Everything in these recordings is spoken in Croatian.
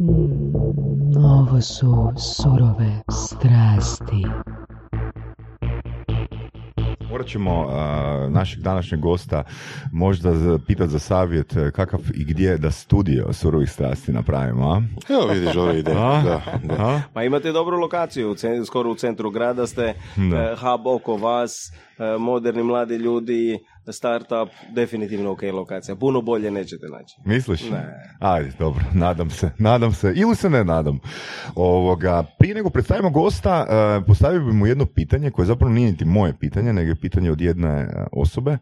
Mm, ovo su surove strasti. Morat ćemo uh, našeg današnjeg gosta možda pitati za savjet uh, kakav i gdje da studio surovih strasti napravimo, a? Evo vidiš ova ideja. A? Da, da. A? Pa imate dobru lokaciju, skoro u centru grada ste, Da. e, hub oko vas, e, moderni mladi ljudi, startup, definitivno ok lokacija. Puno bolje nećete naći. Misliš? Ne. Ajde, dobro, nadam se, nadam se, ili se ne nadam. Ovoga, prije nego predstavimo gosta, uh, postavio bi mu jedno pitanje, koje zapravo nije niti moje pitanje, nego je pitanje od jedne uh, osobe,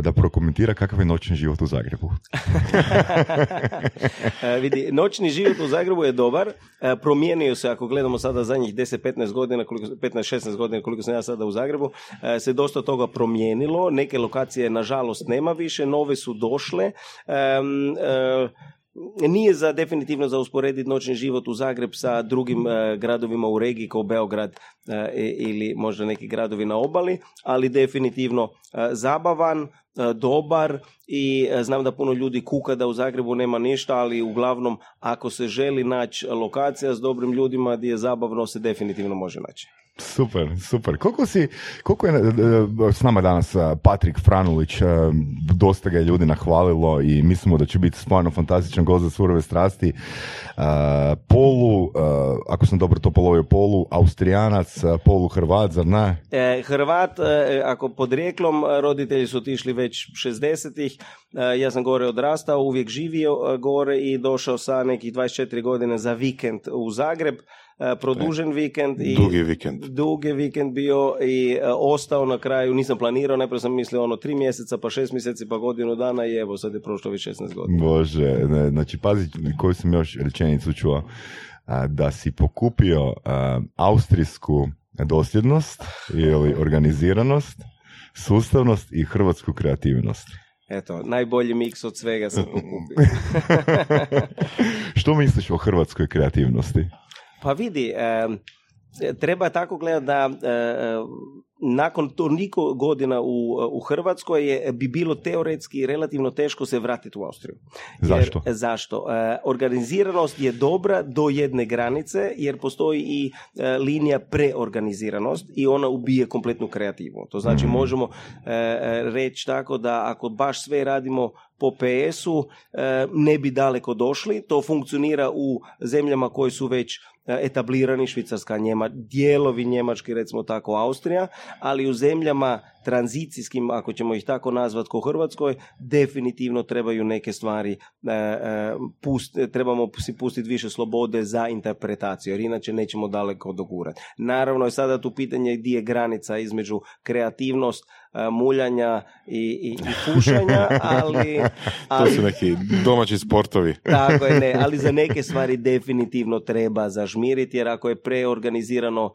da prokomentira kakav je noćni život u Zagrebu. E, vidi, noćni život u Zagrebu je dobar, e, promijenio se, ako gledamo sada zadnjih 10-15 godina, koliko, 15-16 godina koliko sam ja sada u Zagrebu, e, se dosta toga promijenilo, neke lokacije nažalost nema više, nove su došle, Em, e, nije za definitivno za usporediti noćni život u Zagreb sa drugim e, gradovima u regiji kao Beograd e, ili možda neki gradovi na obali, ali definitivno e, zabavan, e, dobar i e, znam da puno ljudi kuka da u Zagrebu nema ništa, ali uglavnom ako se želi naći lokacija s dobrim ljudima gdje je zabavno se definitivno može naći. Super, super. Koliko si, koliko je e, s nama danas e, Patrik Franulić, e, dosta ga je ljudi nahvalilo i mislimo da će biti stvarno fantastičan gost za surove strasti. Polu, ako sam dobro to polovio, Polu, Austrijanac, Polu Hrvat, zar ne? Hrvat, ako podrijeklom, e, roditelji su otišli već 60-ih, e, ja sam gore odrastao, uvijek živio gore i došao sa nekih 24 godine za vikend u Zagreb, produžen vikend i Dugi vikend. dugi vikend bio i e, ostao na kraju, nisam planirao, najprije sam mislio ono tri mjeseca, pa šest mjeseci, pa godinu dana i evo sad je prošlo već 16 godina. Bože, ne, znači pazi koju sam još rečenicu čuo. Da si pokupio a, austrijsku dosljednost ili organiziranost, sustavnost i hrvatsku kreativnost. Eto, najbolji miks od svega sam pokupio. Što misliš o hrvatskoj kreativnosti? Pa vidi, treba tako gledati da e, e, nakon toliko godina u, u Hrvatskoj je, bi bilo teoretski relativno teško se vratiti u Austriju. Jer- Zašto? zašto? E, organiziranost je dobra do jedne granice jer postoji i e, linija preorganiziranost i ona ubije kompletnu kreativu. To znači možemo e, e, reći tako da ako baš sve radimo po PS-u e, ne bi daleko došli. To funkcionira u zemljama koje su već e, etablirani, Švicarska, Njema, dijelovi Njemački, recimo tako Austrija, ali u zemljama tranzicijskim, ako ćemo ih tako nazvati ko Hrvatskoj, definitivno trebaju neke stvari, e, e, pust- trebamo si pustiti više slobode za interpretaciju, jer inače nećemo daleko dogurati. Naravno je sada tu pitanje gdje je granica između kreativnost, e, muljanja i, i, i pušanja, ali, To ali su neki domaći sportovi. tako je, ne, ali za neke stvari definitivno treba zažmiriti, jer ako je preorganizirano,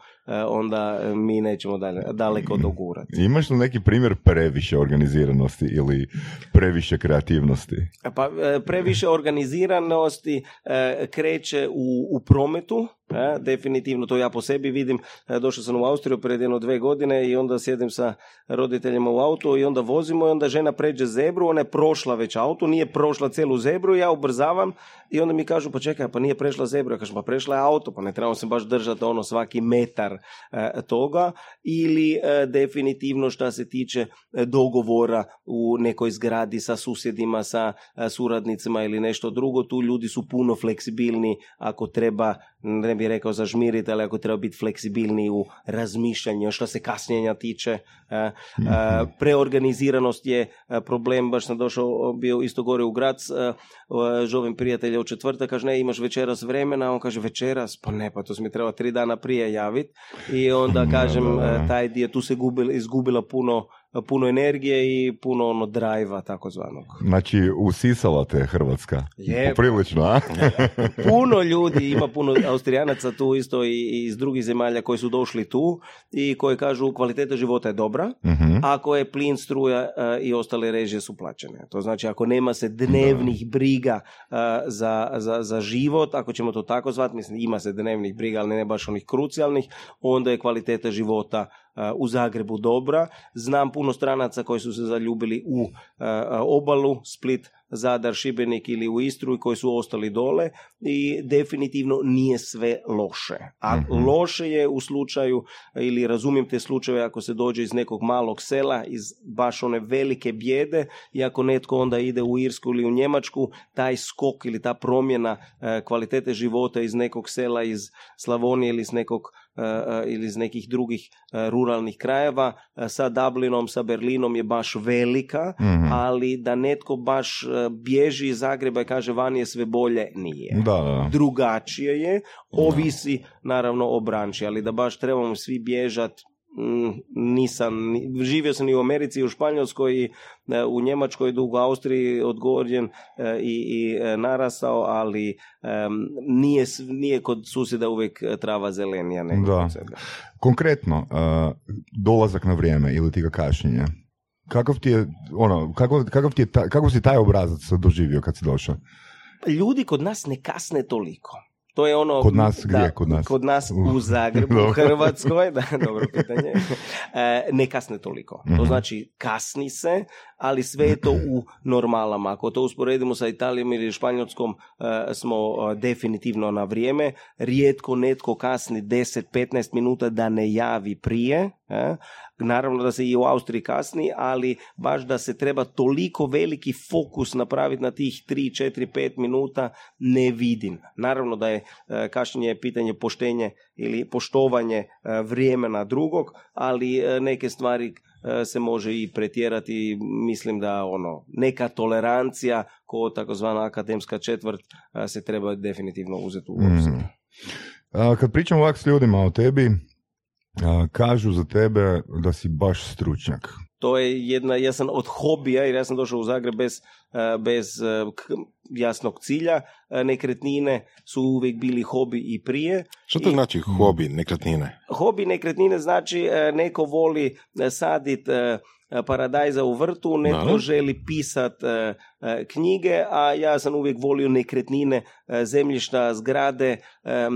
onda mi nećemo dalje, daleko dogurati. Imaš li neki primjer previše organiziranosti ili previše kreativnosti? Pa e, previše organiziranosti e, kreće u, u prometu, e, definitivno to ja po sebi vidim. E, Došao sam u Austriju pred jedno dve godine i onda sjedim sa roditeljima u auto i onda vozimo i onda žena pređe zebru, ona je prošla već auto, nije prošla celu zebru, ja ubrzavam i onda mi kažu pa čekaj, pa nije prešla zebru, ja kažem pa prešla je auto, pa ne trebamo se baš držati ono svaki metar e, toga ili e, definitivno što se tiče e, dogovora u nekoj zgradi sa susjedima, sa e, suradnicima ili nešto drugo, tu ljudi su puno fleksibilni ako treba, ne bih rekao zažmiriti, ali ako treba biti fleksibilni u razmišljanju, što se kasnjenja tiče. e, e, preorganiziranost je e, problem, baš sam došao, bio isto gore u grad, zovem prijatelja u četvrtak, kaže ne, imaš večeras vremena, on kaže večeras, pa ne, pa to se mi treba tri dana prije javiti i onda kažem, taj dio, tu se gubil, izgubila puno puno energije i puno ono drajva takozvanog. Znači, usisala te Hrvatska. Je. Poprilično, a? Puno ljudi, ima puno Austrijanaca tu isto i iz drugih zemalja koji su došli tu i koji kažu kvaliteta života je dobra, Mhm. ako je plin, struja e, i ostale režije su plaćene. To znači ako nema se dnevnih briga e, za, za, za život, ako ćemo to tako zvati, mislim ima se dnevnih briga, ali ne baš onih krucijalnih, onda je kvaliteta života u Zagrebu dobra. Znam puno stranaca koji su se zaljubili u obalu, Split, Zadar, Šibenik ili u Istru i koji su ostali dole i definitivno nije sve loše. A Mhm. loše je u slučaju ili razumijem te slučajeve ako se dođe iz nekog malog sela, iz baš one velike bijede i ako netko onda ide u Irsku ili u Njemačku, taj skok ili ta promjena e, kvalitete života iz nekog sela iz Slavonije ili iz nekog ili iz nekih drugih e, ruralnih krajeva e, sa Dublinom, sa Berlinom je baš velika, Mhm. ali da netko baš e, bježi iz Zagreba i kaže vani je sve bolje, nije. Da, da, drugačije je, ovisi naravno o branši, ali da baš trebamo svi bježat, mm, nisam, ni- živio sam i u Americi, i u Španjolskoj, i e, u Njemačkoj, dugo u Austriji odgovorjen e, i, i e, narasao, ali nije, nije kod susjeda uvijek trava zelenija Da. Konkretno, dolazak na vrijeme ili ti ga kašnjenje. Kakav ti je, ono, kakav, kakav ti je kako si taj obrazac doživio kad si došao? Ljudi kod nas ne kasne toliko. To je ono... Kod nas gdje? Da, Kod nas? Kod nas u Zagrebu, u. Hrvatskoj, da, dobro pitanje. E, ne kasne toliko. To Mhm. znači kasni se, ali sve je to u normalama. Ako to usporedimo sa Italijom ili Španjolskom, e, smo e, definitivno na vrijeme. Rijetko netko kasni 10-15 minuta da ne javi prije. Naravno da se i u Austriji kasni, ali baš da se treba toliko veliki fokus napraviti na tih 3, 4, 5 minuta ne vidim. Naravno da je e, kašnjenje pitanje poštenje ili poštovanje e, vremena drugog, ali e, neke stvari se može i pretjerati mislim da ono neka tolerancija ko takozvana akademska četvrt se treba definitivno uzeti u obzir. A, kad pričam ovak s ljudima o tebi, kažu za tebe da si baš stručnjak. To je jedna, ja sam od hobija, jer ja sam došao u Zagreb bez, e, bez e, jasnog cilja. E, Nekretnine su uvijek bili hobi i prije. Što to I- znači hobi, nekretnine? Hobi nekretnine znači neko voli sadit paradajza u vrtu, netko želi pisat e, e, knjige, a ja sam uvijek volio nekretnine, e, zemljišta, zgrade, e,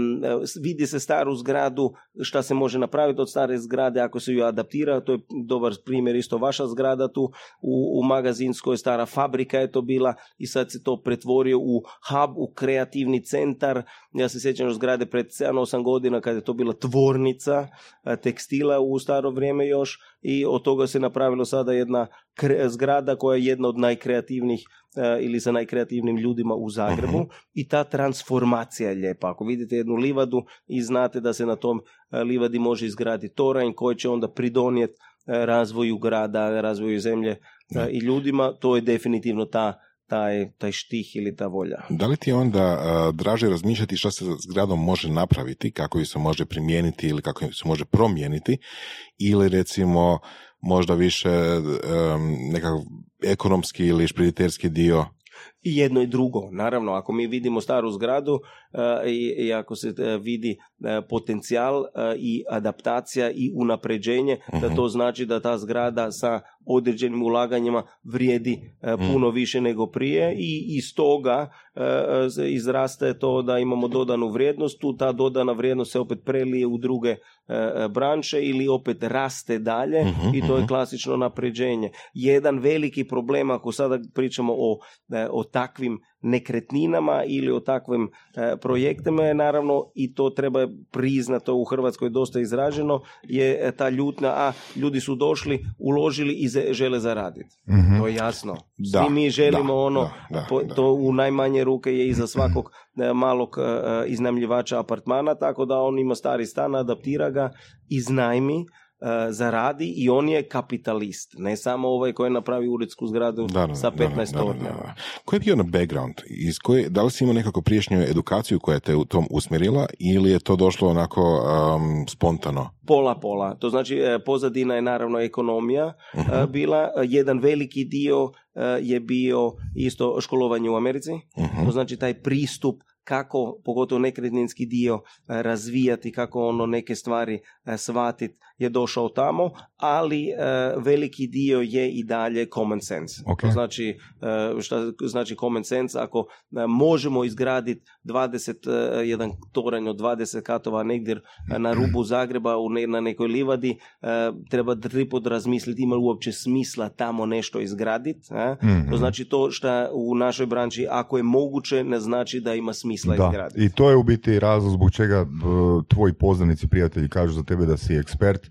vidi se staru zgradu, šta se može napraviti od stare zgrade ako se ju adaptira, to je dobar primjer isto vaša zgrada tu u, u magazinskoj, stara fabrika je to bila i sad se to pretvorio u hub, u kreativni centar, ja se sjećam zgrade pred 7-8 godina kada je to bila tvornica e, tekstila u staro vrijeme još i od toga se napravilo sada jedna kre- zgrada koja je jedna od najkreativnijih e, ili sa najkreativnim ljudima u Zagrebu Mhm. i ta transformacija je lijepa. Ako vidite jednu livadu i znate da se na tom e, livadi može izgraditi toranj koji će onda pridonijeti razvoju grada, razvoju zemlje i ljudima, to je definitivno ta, taj, taj štih ili ta volja. Da li ti onda a, draže razmišljati šta se zgradom može napraviti, kako ju se može primijeniti ili kako se može promijeniti, ili recimo možda više em, nekakav ekonomski ili špediterski dio I jedno i drugo. Naravno, ako mi vidimo staru zgradu e, i, i ako se e, vidi e, potencijal i adaptacija i unapređenje, da Mhm. to znači da ta zgrada sa određenim ulaganjima vrijedi e, puno više nego prije i iz toga izraste to da imamo dodanu vrijednost, tu ta dodana vrijednost se opet prelije u druge branše ili opet raste dalje Mhm, i to je mhm. klasično napređenje. Jedan veliki problem ako sada pričamo o, o takvim nekretninama ili o takvim e, projektima je naravno i to treba priznati, to u Hrvatskoj dosta izraženo, je e, ta ljutnja, a ljudi su došli, uložili i ze- žele zaraditi. Mhm. To je jasno. Da, Svi mi želimo da, ono, da, da, po- da. to u najmanje ruke je iza svakog e, malog e, iznajmljivača apartmana, tako da on ima stari stan, adaptira ga, iznajmi, e, zaradi i on je kapitalist, ne samo ovaj koji napravi uredsku zgradu Da, da, sa da, da, 15 da, da, stolpnjeva. da. Koji je bio na background? Iz koje, da li si imao nekako priješnju edukaciju koja te u tom usmjerila ili je to došlo onako um, spontano? Pola pola. To znači e, pozadina je naravno ekonomija e, bila. E, Jedan veliki dio e, je bio isto školovanje u Americi. Mhm. To znači taj pristup kako, pogotovo nekretninski dio, e, razvijati, kako ono neke stvari e, shvatiti, je došao tamo, ali e, veliki dio je i dalje common sense. Ok. To znači, šta znači common sense, ako možemo izgraditi 21 toranj od 20 katova negdje na rubu Zagreba u ne, na nekoj livadi, treba tri put razmisliti ima li uopće smisla tamo nešto izgraditi. e? Mhm. To znači to što u našoj branči ako je moguće ne znači da ima smisla Da, izgraditi. i to je u biti razlog zbog čega e, tvoji poznanici, prijatelji kažu za tebe da si ekspert.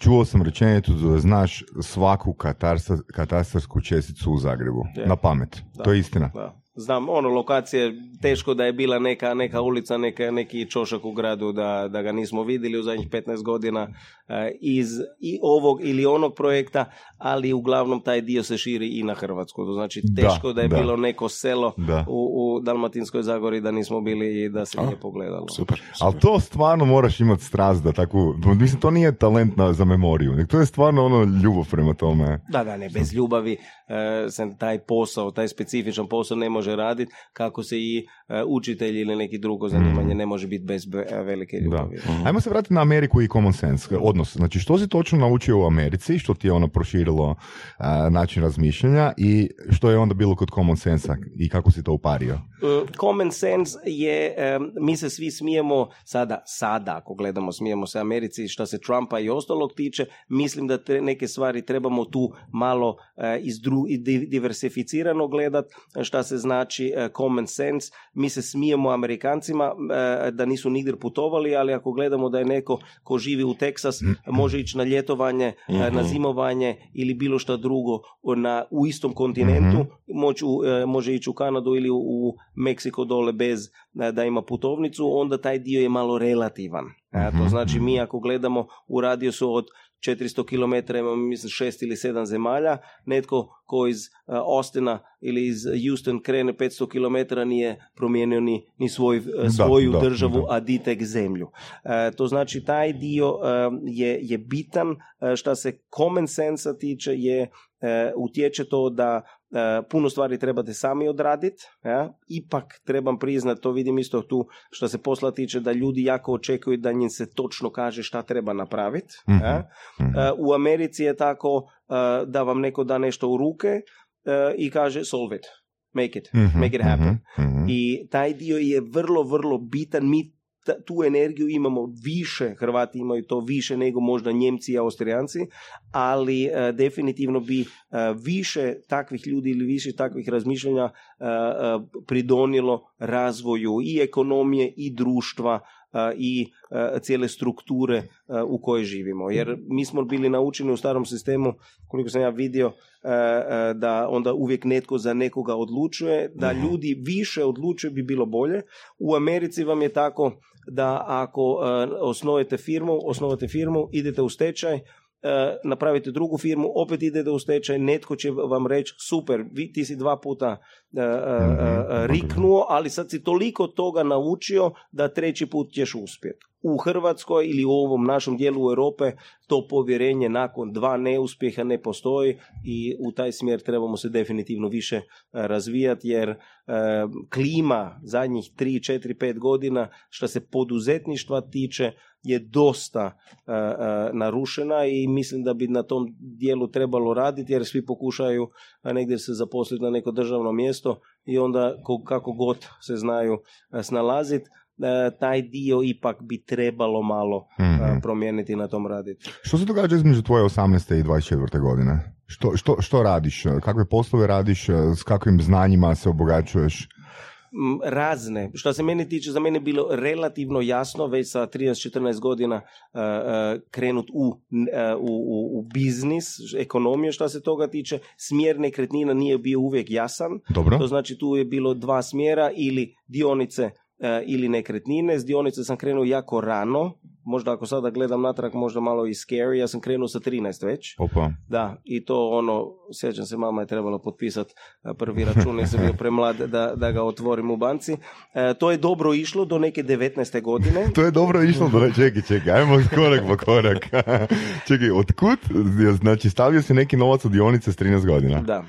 Čuo sam rečenicu da znaš svaku katarsa- katastarsku česticu u Zagrebu. Je. Na pamet. Da. To je istina. Da. Znam, ono, lokacije, teško da je bila neka, neka ulica, neka, neki čošak u gradu da, da ga nismo vidjeli u zadnjih 15 godina e, iz i ovog ili onog projekta, ali uglavnom taj dio se širi i na Hrvatsku. To znači Da, teško da, je da. bilo neko selo Da. u, u Dalmatinskoj Zagori da nismo bili i da se A, nije pogledalo. Super. Ali super. to stvarno moraš imati strast da takvu, mislim to nije talent na, za memoriju, to je stvarno ono ljubav prema tome. Da, da, ne, bez ljubavi se taj posao, taj specifičan posao ne može raditi, kako se i e, učitelj ili neki drugo zanimanje ne može biti bez be- e, velike Da. ljubavi. Ajmo se vratiti na Ameriku i common sense, odnos. Znači, što si točno naučio u Americi, što ti je ono proširilo način razmišljanja i što je onda bilo kod common sense i kako si to upario? Mm, Common sense je, mi se svi smijemo sada, sada ako gledamo, smijemo se Americi što se Trumpa i ostalog tiče, mislim da te neke stvari trebamo tu malo e, izdru, diversificirano gledat šta se znači e, common sense. Mi se smijemo Amerikancima e, da nisu nigdje putovali, ali ako gledamo da je neko ko živi u Teksas može ići na ljetovanje, e, na zimovanje ili bilo šta drugo na, u istom kontinentu, moći e, može ići u Kanadu ili u, Meksiko dole bez da ima putovnicu, onda taj dio je malo relativan. To znači mi ako gledamo u radijusu od 400 km imamo mislim šest ili sedam zemalja, netko ko iz e, Austina ili iz Houston krene 500 km nije promijenio ni, ni svoj, e, svoju da, državu, da. a di tek zemlju. E, to znači taj dio e, je, je bitan, e, šta se common sense tiče je e, utječe to da puno stvari trebate sami odraditi, ja? ipak trebam priznat, to vidim isto tu što se posla tiče, da ljudi jako očekuju da njim se točno kaže šta treba napraviti. ja? Mhm. E, u Americi je tako e, da vam neko da nešto u ruke e, i kaže solve it, make it, Mhm, make it happen. mhm, mhm. I taj dio je vrlo, vrlo bitan. Mi tu energiju imamo više, Hrvati imaju to više nego možda Njemci i Austrijanci, ali e, definitivno bi e, više takvih ljudi ili više takvih razmišljanja e, pridonilo razvoju i ekonomije i društva i cijele strukture u kojoj živimo. Jer mi smo bili naučeni u starom sistemu, koliko sam ja vidio, da onda uvijek netko za nekoga odlučuje, da ljudi više odlučuju bi bilo bolje. U Americi vam je tako da ako e, osnujete firmu, osnovate firmu, idete u stečaj, e, napravite drugu firmu, opet idete u stečaj, netko će vam reći super, vi, ti si dva puta e, e, e, riknuo, ali sad si toliko toga naučio da treći put ćeš uspjeti. U Hrvatskoj ili u ovom našem dijelu Europe to povjerenje nakon dva neuspjeha ne postoji i u taj smjer trebamo se definitivno više e, razvijati jer e, klima zadnjih 3, 4, 5 godina što se poduzetništva tiče je dosta e, narušena i mislim da bi na tom dijelu trebalo raditi jer svi pokušaju negdje se zaposliti na neko državno mjesto i onda ko- kako god se znaju snalaziti taj dio ipak bi trebalo malo e, Mhm. promijeniti na tom raditi. Što se događa između tvoje 18. i 24. godine? Što, što, što radiš? Kakve poslove radiš? S kakvim znanjima se obogaćuješ? Razne. Što se mene tiče, za mene je bilo relativno jasno već sa 13-14 godina uh, uh, krenut u, uh, u, u, biznis, ekonomije što se toga tiče. Smjer nekretnina nije bio uvijek jasan. Dobro? To znači tu je bilo dva smjera ili dionice ili nekretnine. S dionice sam krenuo jako rano. Možda ako sada gledam natrag možda malo i scary. Ja sam krenuo sa 13 već. Opa. Da, i to ono, sjećam se, mama je trebala potpisati prvi račun jer sam bio premlad da, da ga otvorim u banci. E, to je dobro išlo do neke 19. godine. To je dobro išlo, do... čekaj, čekaj, ajmo korak po korak. čekaj, otkud? Znači, stavio si neki novac u dionice s 13 godina. Da.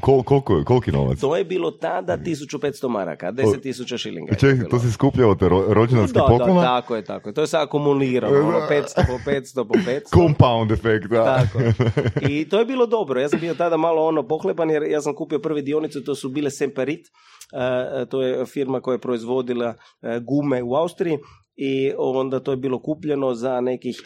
Kol- koliko, koliki novac? To je bilo tada 1500 maraka, 10.000 šilinga. Čekaj, to si skupljao te ro- rođendanske da, tako je, tako je. To je sad akumulirano, ono, 500 po 500 po 500. Compound efekt, da. Tako. I to je bilo dobro. Ja sam bio tada malo ono pohlepan jer ja sam kupio prve dionice, to su bile Semperit. E, to je firma koja je proizvodila e, gume u Austriji i onda to je bilo kupljeno za nekih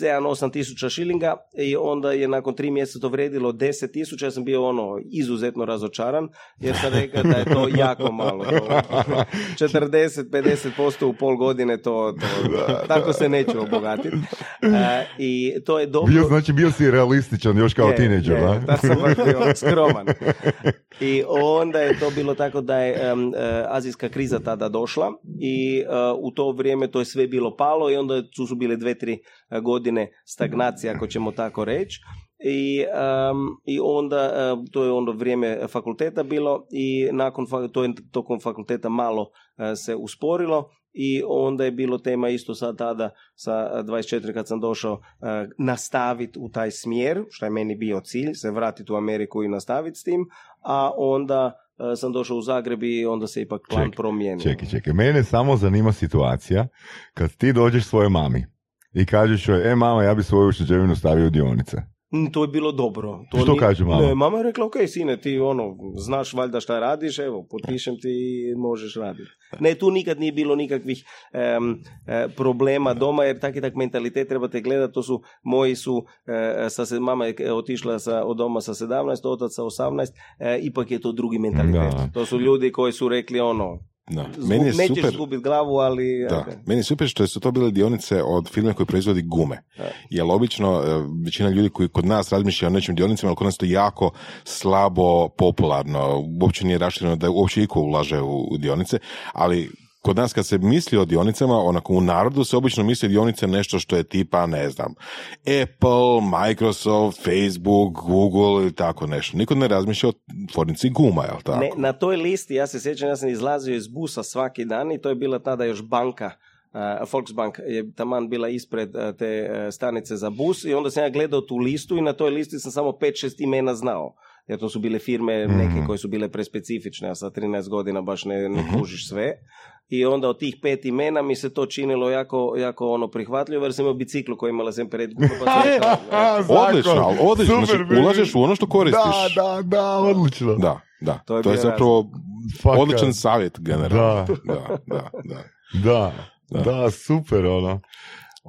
7-8 tisuća šilinga i onda je nakon tri mjeseca to vredilo 10 tisuća, ja sam bio ono izuzetno razočaran jer sam rekao da je to jako malo. To, 40-50% u pol godine to, to tako se neću obogatiti. E, I to je dobro. Bio, znači bio si realističan još kao tineđer, da? Da sam baš bio skroman. I onda je to bilo tako da je e, azijska kriza tada došla i e, u to vrijeme to je sve bilo palo i onda su, su bile dve, tri e, godine stagnacije, ako ćemo tako reći. I, em, I onda, e, to je ono vrijeme fakulteta bilo i nakon, to je tokom fakulteta malo e, se usporilo i onda je bilo tema isto sad tada sa 24 kad sam došao e, nastaviti u taj smjer, što je meni bio cilj, se vratiti u Ameriku i nastaviti s tim, a onda sam došao u Zagreb i onda se ipak plan promijenio. Čekaj, čekaj, mene samo zanima situacija kad ti dođeš svojoj mami i kažeš joj, e mama, ja bi svoju ušteđevinu stavio u dionice. Mm, To je bilo dobro. To Što kaže mama? Ne, mama je rekla, ok, sine, ti ono, znaš valjda šta radiš, evo, potpišem ti i možeš raditi. Ne, tu nikad nije bilo nikakvih e, problema doma, jer tak i tak mentalitet trebate gledati, to su, moji su, e, sa se, mama je otišla sa, od doma sa 17, otac sa 18, e, ipak je to drugi mentalitet. Da. To su ljudi koji su rekli ono, Da. zgub, Meni je nećeš super, zgubiti glavu, ali... Da, ajde. meni je super što su to bile dionice od firme koji proizvodi gume. Da. Jer obično e, većina ljudi koji kod nas razmišlja o nečim dionicama, ali kod nas to jako slabo popularno. Uopće nije rašireno da uopće iko ulaže u, u dionice, ali kod nas kad se misli o dionicama, onako u narodu se obično misli dionice nešto što je tipa, ne znam, Apple, Microsoft, Facebook, Google ili tako nešto. Niko ne razmišlja o tvornici guma, jel tako? Ne, na toj listi, ja se sjećam, ja sam izlazio iz busa svaki dan i to je bila tada još banka, uh, Volksbank je taman bila ispred uh, te uh, stanice za bus i onda sam ja gledao tu listu i na toj listi sam samo 5-6 imena znao. Jer to su bile firme neke koje su bile prespecifične, a sa 13 godina baš ne, ne kužiš sve. I onda od tih pet imena mi se to činilo jako, jako ono prihvatljivo, jer sam imao biciklu koja je imala sem pred gume, pa sam rekao, Odlično, ali odlično. Super, Znači, ulažeš u ono što koristiš. Da, da, da, odlično. Da, da. To To je je, bio zapravo Fakat. odličan savjet generalno. Da. da, da, da. Da, Da. da, super, ono.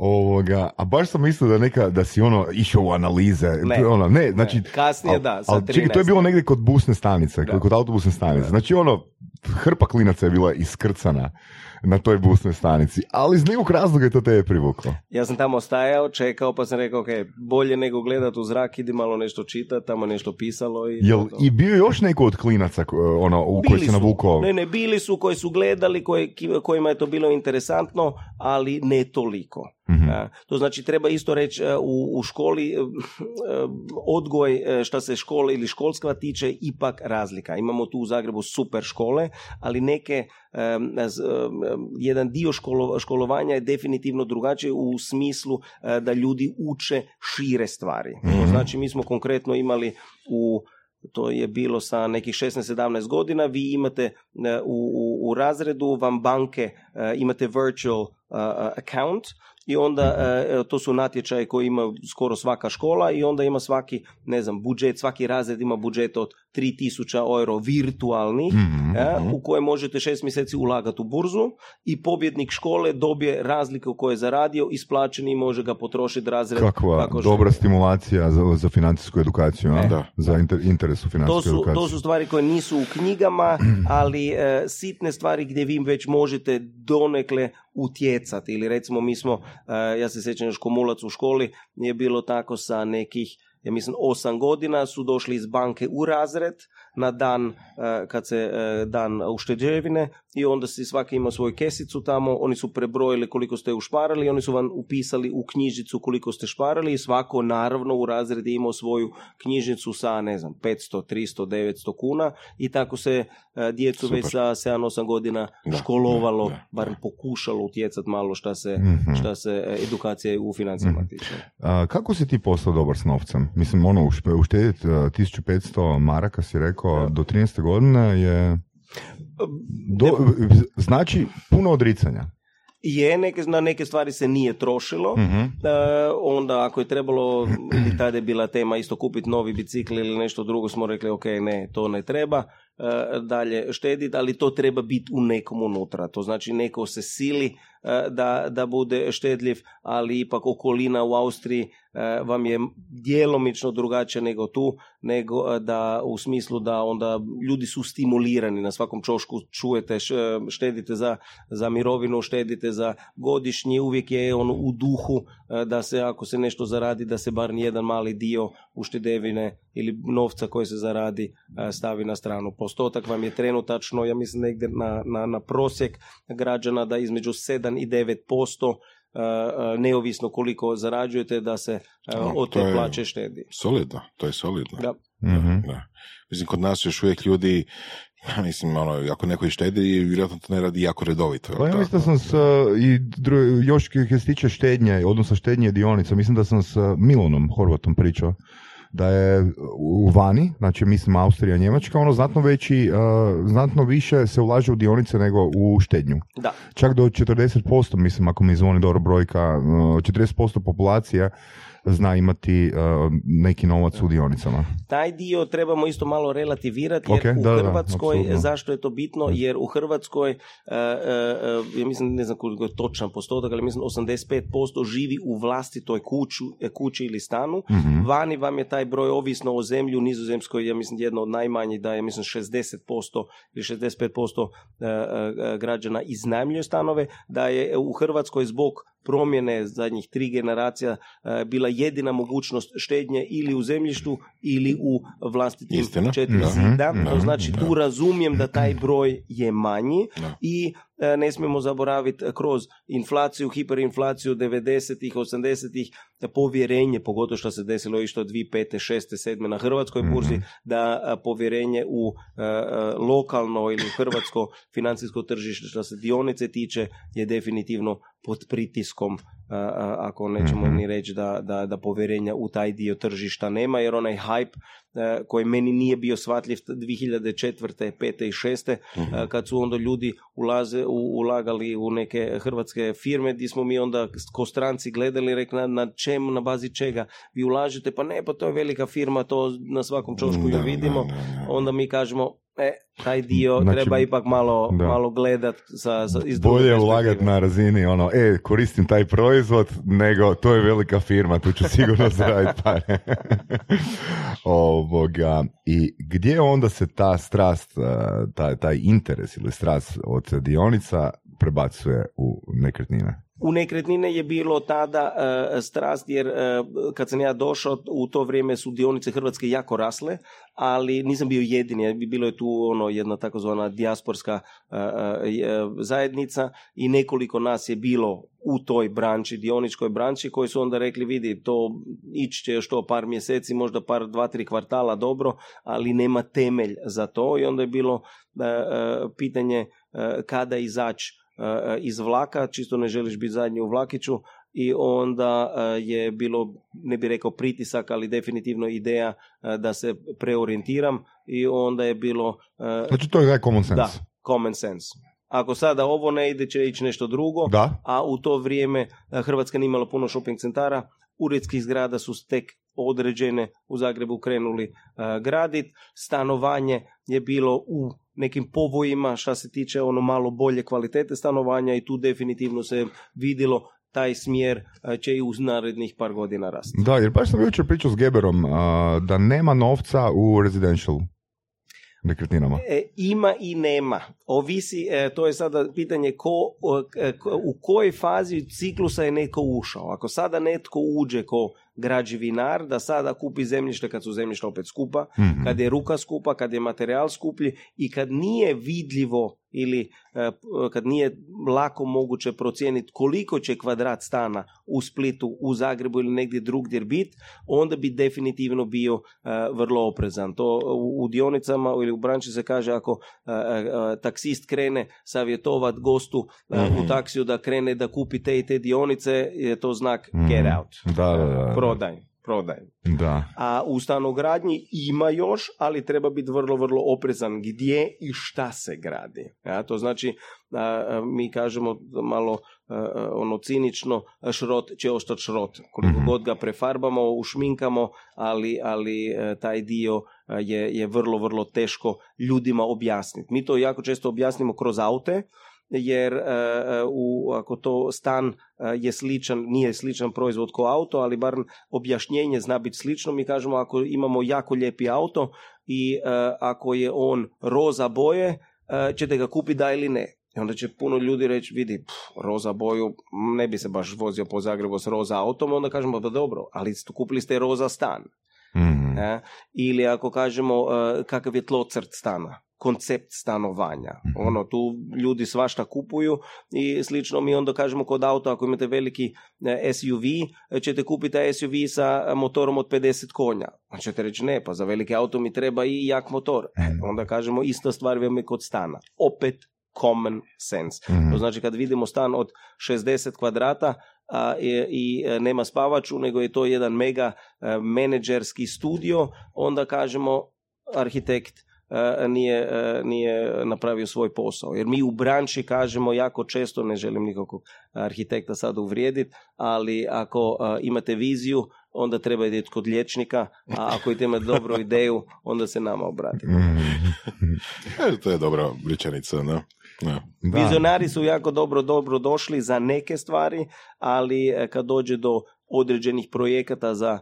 Ovoga, a baš sam mislio da neka, da si ono išao u analize, Ne. ono, ne, znači, Ne, kasnije al- da, sa al čekaj, to je 13. bilo negdje kod busne stanice, Da. kod autobusne stanice, znači ono, hrpa klinaca je bila iskrcana na toj busnoj stanici, ali iz nekog razloga je to tebe privuklo. Ja sam tamo stajao, čekao, pa sam rekao, ok, bolje nego gledat u zrak, idi malo nešto čitati, tamo je nešto pisalo. I, Jel to. i bio je još neko od klinaca ono, u koji se navukao? Ne, ne, bili su koji su gledali, koji, kojima je to bilo interesantno, ali ne toliko. A, to znači treba isto reći e, u, u školi e, e, odgoj šta se škole ili školstva tiče ipak razlika. Imamo tu u Zagrebu super škole, ali neke jedan dio školo- školovanja je definitivno drugačiji u smislu e, da ljudi uče šire stvari. To znači mi smo konkretno imali u to je bilo sa nekih 16-17 godina, vi imate e, u, u, u razredu vam banke, e, imate virtual account i onda e, to su natječaje koje ima skoro svaka škola i onda ima svaki, ne znam, budžet, svaki razred ima budžet od 3000 euro virtualnih Mhm, e, mhm. u koje možete šest mjeseci ulagati u burzu i pobjednik škole dobije razliku koju je zaradio, isplaćeni i može ga potrošiti razred Kakva kako dobra stimulacija za, za financijsku edukaciju, a? E, da. za inter, interes u To financijskoj su, edukaciji. to su stvari koje nisu u knjigama, ali e, sitne stvari gdje vi već možete donekle utjecati. Ili recimo mi smo, ja se sjećam još komulac u školi, je bilo tako sa nekih ja mislim osam godina su došli iz banke u razred, na dan e, kad se e, dan ušteđevine i onda si svaki ima svoju kesicu tamo, oni su prebrojili koliko ste ušparali oni su vam upisali u knjižicu koliko ste šparali i svako naravno u razredi imao svoju knjižnicu sa ne znam 500, 300, 900 kuna i tako se e, djecu Super. već sa 7-8 godina Da, školovalo, da, da, barem pokušalo utjecat malo šta se, Mhm. šta se edukacija u financijama Mhm. tiče. A, kako si ti postao dobar s novcem? Mislim, ono, uštediti uh, 1500 maraka, si rekao, Da. do 13. godine je... Do, znači, puno odricanja. Je, neke, na neke stvari se nije trošilo, Mhm. E, onda ako je trebalo, ili tada je bila tema isto kupiti novi bicikl ili nešto drugo, smo rekli ok, ne, to ne treba e, dalje štediti, ali to treba biti u nekom unutra. To znači neko se sili da, da bude štedljiv, ali ipak okolina u Austriji e, vam je djelomično drugačija nego tu, nego e, da u smislu da onda ljudi su stimulirani na svakom čošku čujete e, štedite za, za mirovinu, štedite za godišnji, uvijek je on u duhu e, da se ako se nešto zaradi da se bar jedan mali dio uštedevine ili novca koji se zaradi e, stavi na stranu. Postotak vam je trenutačno, ja mislim negdje na, na, na prosjek građana da između 7 i 9 posto e, e, neovisno koliko zarađujete da se e, od to te je- plaće štedi. Solidno, to je solidno. Da. Mhm. Da. Mislim, kod nas još uvijek ljudi, ja mislim, ono, ako neko i štedi, vjerojatno to ne radi jako redovito. Pa ja mislim da sam s, i dru- još kad se tiče štednje, odnosno štednje dionica, mislim da sam s Milonom Horvatom pričao da je u vani, znači mislim Austrija, Njemačka, ono znatno veći, uh, znatno više se ulaže u dionice nego u štednju. Da. Čak do 40%, mislim, ako mi zvoni dobro brojka, uh, 40% populacije zna imati uh, neki novac u dionicama. Taj dio trebamo isto malo relativirati jer Ok, u da, da, Hrvatskoj, apsolutno. zašto je to bitno? Jer u Hrvatskoj, e, e, ja mislim, ne znam koliko je točan postotak, ali mislim 85% živi u vlastitoj kuću, kući ili stanu. Mhm. Vani vam je taj broj ovisno o zemlji u Nizozemskoj, ja mislim jedno od najmanjih da je mislim 60% ili 65% e, e, građana iznajmljuje stanove, da je u Hrvatskoj zbog promjene zadnjih tri generacija e, bila jedina mogućnost štednje ili u zemljištu ili u vlastitim Istina, četiri da. zida. Mhm, znači tu razumijem da taj broj je manji i ne smijemo zaboraviti kroz inflaciju, hiperinflaciju 90-ih, 80-ih, povjerenje, pogotovo što se desilo išto 2005. 6. 7. na hrvatskoj burzi, Mhm. da povjerenje u e, e, lokalno ili hrvatsko financijsko tržište što se dionice tiče je definitivno pod pritiskom ako nećemo Mhm. ni reći da, da, da povjerenja u taj dio tržišta nema jer onaj hype e, koji meni nije bio shvatljiv 2004. 5. i 6. Mhm. e, kad su onda ljudi ulaze, u, ulagali u neke hrvatske firme gdje smo mi onda ko stranci gledali rekli na, na čemu, na bazi čega vi ulažete, pa ne, pa to je velika firma, to na svakom čošku ju vidimo, da, da, da. onda mi kažemo, e, taj dio Znači, treba ipak malo, da. malo gledat sa, sa, iz Bolje ulagati na razini ono, e, koristim taj proizvod, nego to je velika firma, tu ću sigurno zaraditi pare. Ovoga. I gdje onda se ta strast, eh, taj, taj interes ili strast od dionica prebacuje u nekretnine? U nekretnine je bilo tada e, strast jer e, kad sam ja došao u to vrijeme su dionice Hrvatske jako rasle, ali nisam bio jedini, bilo je tu ono jedna takozvana dijasporska e, e, zajednica i nekoliko nas je bilo u toj branči, dioničkoj branči koji su onda rekli vidi to ići će još to par mjeseci, možda par dva, tri kvartala dobro, ali nema temelj za to. I onda je bilo e, e, pitanje kada izaći iz vlaka, čisto ne želiš biti zadnji u vlakiću i onda e, je bilo, ne bi rekao pritisak, ali definitivno ideja e, da se preorijentiram i onda je bilo e, Znači to je common sense. da, common sense. Ako sada ovo ne ide, će ići nešto drugo, Da? a u to vrijeme e, Hrvatska nije imala puno shopping centara, uredskih zgrada su tek određene u Zagrebu krenuli e, gradit, stanovanje je bilo u nekim povojima što se tiče ono malo bolje kvalitete stanovanja i tu definitivno se vidjelo taj smjer e, će i uz narednih par godina rasti. Da, jer baš sam jučer pričao s Geberom a, da nema novca u residential nekretninama. E, ima i nema. Ovisi, e, to je sada pitanje e, ko- u kojoj fazi ciklusa je neko ušao. Ako sada netko uđe ko građevinar da sada kupi zemljište kad su zemljišta opet skupa, Mhm. kad je ruka skupa, kad je materijal skuplji i kad nije vidljivo ili e, kad nije lako moguće procijeniti koliko će kvadrat stana u Splitu, u Zagrebu ili negdje drugdje biti, onda bi definitivno bio e, vrlo oprezan. To u, u dionicama ili u branči se kaže ako e, taksist krene savjetovat gostu e, Mhm. u taksiju da krene da kupi te i te dionice, je to znak get Mhm. out. Da, da, da. Prodaj, prodaj. Da. A u stanogradnji ima još, ali treba biti vrlo, vrlo oprezan gdje i šta se gradi. Ja, to znači, a, a, mi kažemo malo a, a, ono cinično, šrot će ostati šrot. Koliko Mhm. god ga prefarbamo, ušminkamo, ali, ali e, taj dio a, je, je vrlo, vrlo teško ljudima objasniti. Mi to jako često objasnimo kroz aute, jer e, e, u, ako to stan e, je sličan, nije sličan proizvod kao auto, ali bar objašnjenje zna biti slično. Mi kažemo ako imamo jako lijepi auto i ako je on roza boje, ćete ga kupiti da ili ne. I onda će puno ljudi reći, vidi, pff, roza boju, ne bi se baš vozio po Zagrebu s roza autom, onda kažemo da dobro, ali kupili ste roza stan. Mhm. E? Ili ako kažemo kakav je tlocrt stana, koncept stanovanja. Mhm. Ono, tu ljudi svašta kupuju i slično mi onda kažemo kod auta, ako imate veliki e, SUV, e, ćete kupiti SUV sa e, motorom od 50 konja. A ćete reći ne, pa za veliki auto mi treba i jak motor. Mhm. onda kažemo ista stvar vam je kod stana. Opet common sense. Mhm. To znači kad vidimo stan od 60 kvadrata a, i, i e, nema spavaču, nego je to jedan mega menadžerski studio, onda kažemo arhitekt nije, nije napravio svoj posao. Jer mi u branši kažemo jako često, ne želim nikakvog arhitekta sad uvrijediti, ali ako imate viziju, onda treba ideti kod liječnika, a ako imate dobru ideju, onda se nama obratite. E, to je dobra rečenica, da. Da. Vizionari su jako dobro, dobro došli za neke stvari, ali e, kad dođe do određenih projekata za,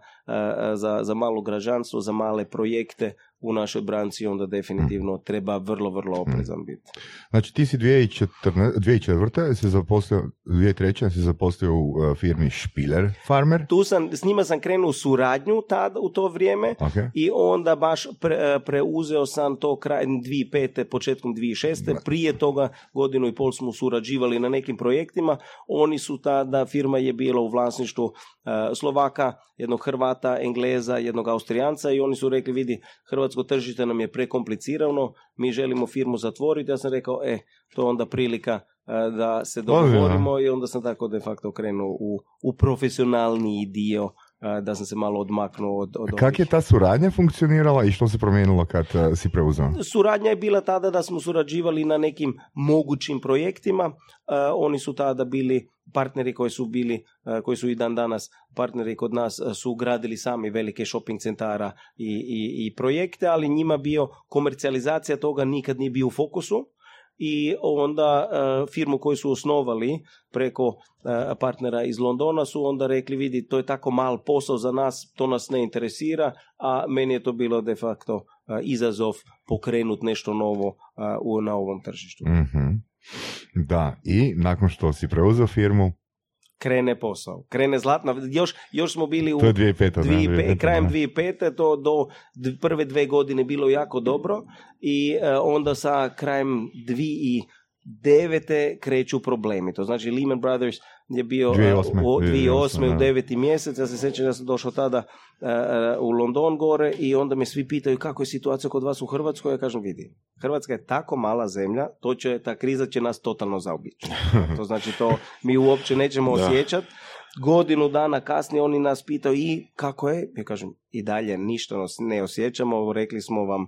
za, za malo građanstvo, za male projekte u našoj branci, onda definitivno treba vrlo, vrlo oprezan biti. Znači ti si 2014, 2004. se zaposlio, 2003. se zaposlio u uh, firmi Spiller Farmer. Tu sam, s njima sam krenuo u suradnju tada, u to vrijeme, Ok. i onda baš pre- e, preuzeo sam to krajem 2005. početkom 2006. Prije toga godinu i pol smo surađivali na nekim projektima. Oni su tada, firma je bila u vlasništvu e, Slovaka, jednog Hrvata, Engleza, jednog Austrijanca i oni su rekli, vidi, hrvatsko tržište nam je prekomplicirano, mi želimo firmu zatvoriti. Ja sam rekao, e, to je onda prilika e, da se dogovorimo i onda sam tako de facto krenuo u, u profesionalniji dio da sam se malo odmaknuo od, od Kak je ta suradnja funkcionirala i što se promijenilo kad uh, si preuzeo? Suradnja je bila tada da smo surađivali na nekim mogućim projektima. E, oni su tada bili partneri koji su bili, e, koji su i dan danas partneri kod nas, e, su gradili sami velike shopping centara i, i, i projekte, ali njima bio komercijalizacija toga nikad nije bio u fokusu i onda e, firmu koju su osnovali preko e, partnera iz Londona su onda rekli vidi to je tako mal posao za nas, to nas ne interesira, a meni je to bilo de facto e, izazov pokrenut nešto novo na ovom tržištu. Mhm. Da, i nakon što si preuzeo firmu, Krene posao, krene zlatna, još, još smo bili u to je 2005. da, 2005, 2005, krajem da. 2005. to do prve dve godine bilo jako dobro i e, onda sa krajem 2009. kreću problemi. To znači Lehman Brothers je bio e, 2008. u 2008. u deveti mjesec. Ja se sjećam da sam došao tada e, e, u London gore i onda me svi pitaju kako je situacija kod vas u Hrvatskoj. Ja kažem vidi, Hrvatska je tako mala zemlja, to će, ta kriza će nas totalno zaobići. To znači to mi uopće nećemo osjećati godinu dana kasnije oni nas pitaju i kako je, ja kažem i dalje ništa nas ne osjećamo, rekli smo vam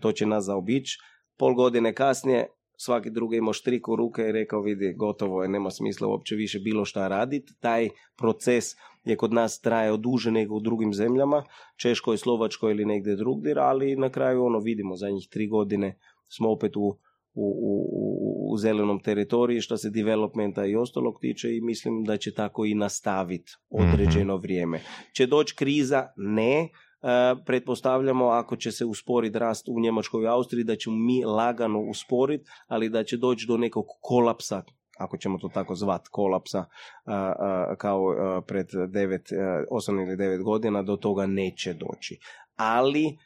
to će nas zaobići, pol godine kasnije svaki drugi imao štrik u ruke i rekao vidi gotovo je, nema smisla uopće više bilo šta raditi, taj proces je kod nas trajao duže nego u drugim zemljama, Češkoj, Slovačkoj ili negdje drugdje, ali na kraju ono vidimo za njih tri godine smo opet u u, u, u- zelenom teritoriju što se developmenta i ostalog tiče i mislim da će tako i nastaviti određeno vrijeme. Će doći kriza? Ne. E, pretpostavljamo ako će se usporiti rast u Njemačkoj i Austriji da ćemo mi lagano usporiti, ali da će doći do nekog kolapsa ako ćemo to tako zvat, kolapsa a, a, kao pred 9, 8 ili 9 godina, do toga neće doći. Ali e,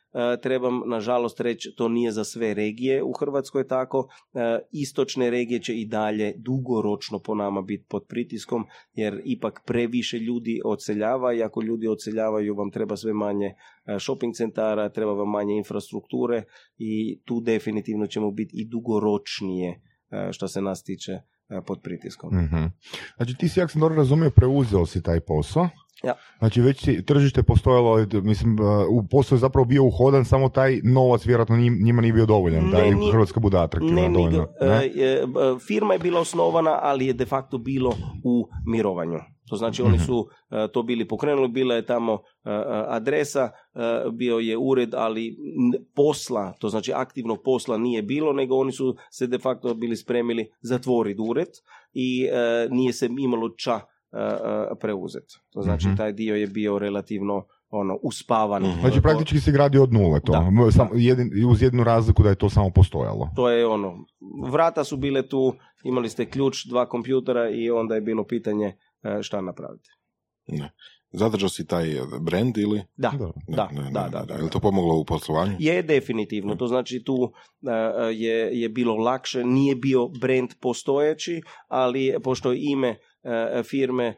trebam nažalost reći, to nije za sve regije u Hrvatskoj tako. E, istočne regije će i dalje dugoročno po nama biti pod pritiskom, jer ipak previše ljudi odseljava i ako ljudi odseljavaju vam treba sve manje e, shopping centara, treba vam manje infrastrukture i tu definitivno ćemo biti i dugoročnije e, što se nas tiče e, pod pritiskom. Mhm. Znači ti si, ako sam dobro razumio, preuzeo si taj posao. Ja. Znači već tržište postojalo, mislim, uh, u posao je zapravo bio uhodan, samo taj novac vjerojatno njim- njima nije bio dovoljan, da je Hrvatska bude atraktivna Ne, dovoljno. e, ne? e, firma je bila osnovana, ali je de facto bilo u mirovanju. To znači oni Mhm. su e, to bili pokrenuli, bila je tamo e, e, adresa, e, bio je ured, ali posla, to znači aktivnog posla nije bilo, nego oni su se de facto bili spremili zatvoriti ured i e, nije se imalo ča e, e, preuzeti. To znači Mhm. taj dio je bio relativno ono uspavan. Mhm. Znači praktički si gradio od nule to, Da, sam, da. jedin, uz jednu razliku da je to samo postojalo. To je ono, vrata su bile tu, imali ste ključ, dva kompjutera i onda je bilo pitanje e, šta napraviti. Ne. Zadržao si taj brand ili? Da, Da. Ne, da, ne, ne, da, ne. da, da. Je li to pomoglo u poslovanju? Je definitivno, to znači tu e, je, je bilo lakše, nije bio brand postojeći, ali pošto je ime e, firme e,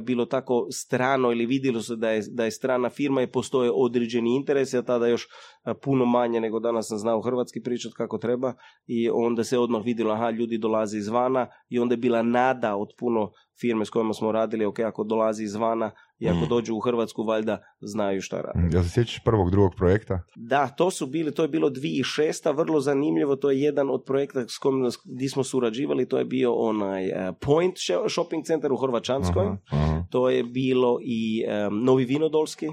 bilo tako strano ili vidjelo se da je, da je strana firma i postoje određeni interesi, a tada još e, puno manje nego danas sam znao hrvatski pričat kako treba i onda se odmah vidjelo, aha, ljudi dolaze izvana i onda je bila nada od puno firme s kojima smo radili, ok, ako dolazi izvana i ako Mm. dođu u Hrvatsku, valjda znaju šta rade. Jel se sjećaš prvog, drugog projekta? Da, to su bili, to je bilo 2006. vrlo zanimljivo, to je jedan od projekta s kojim gdje smo surađivali, to je bio onaj eh, Point sh- shopping center u Hrvačanskoj. Aha, aha. To je bilo i em, Novi Vinodolski eh,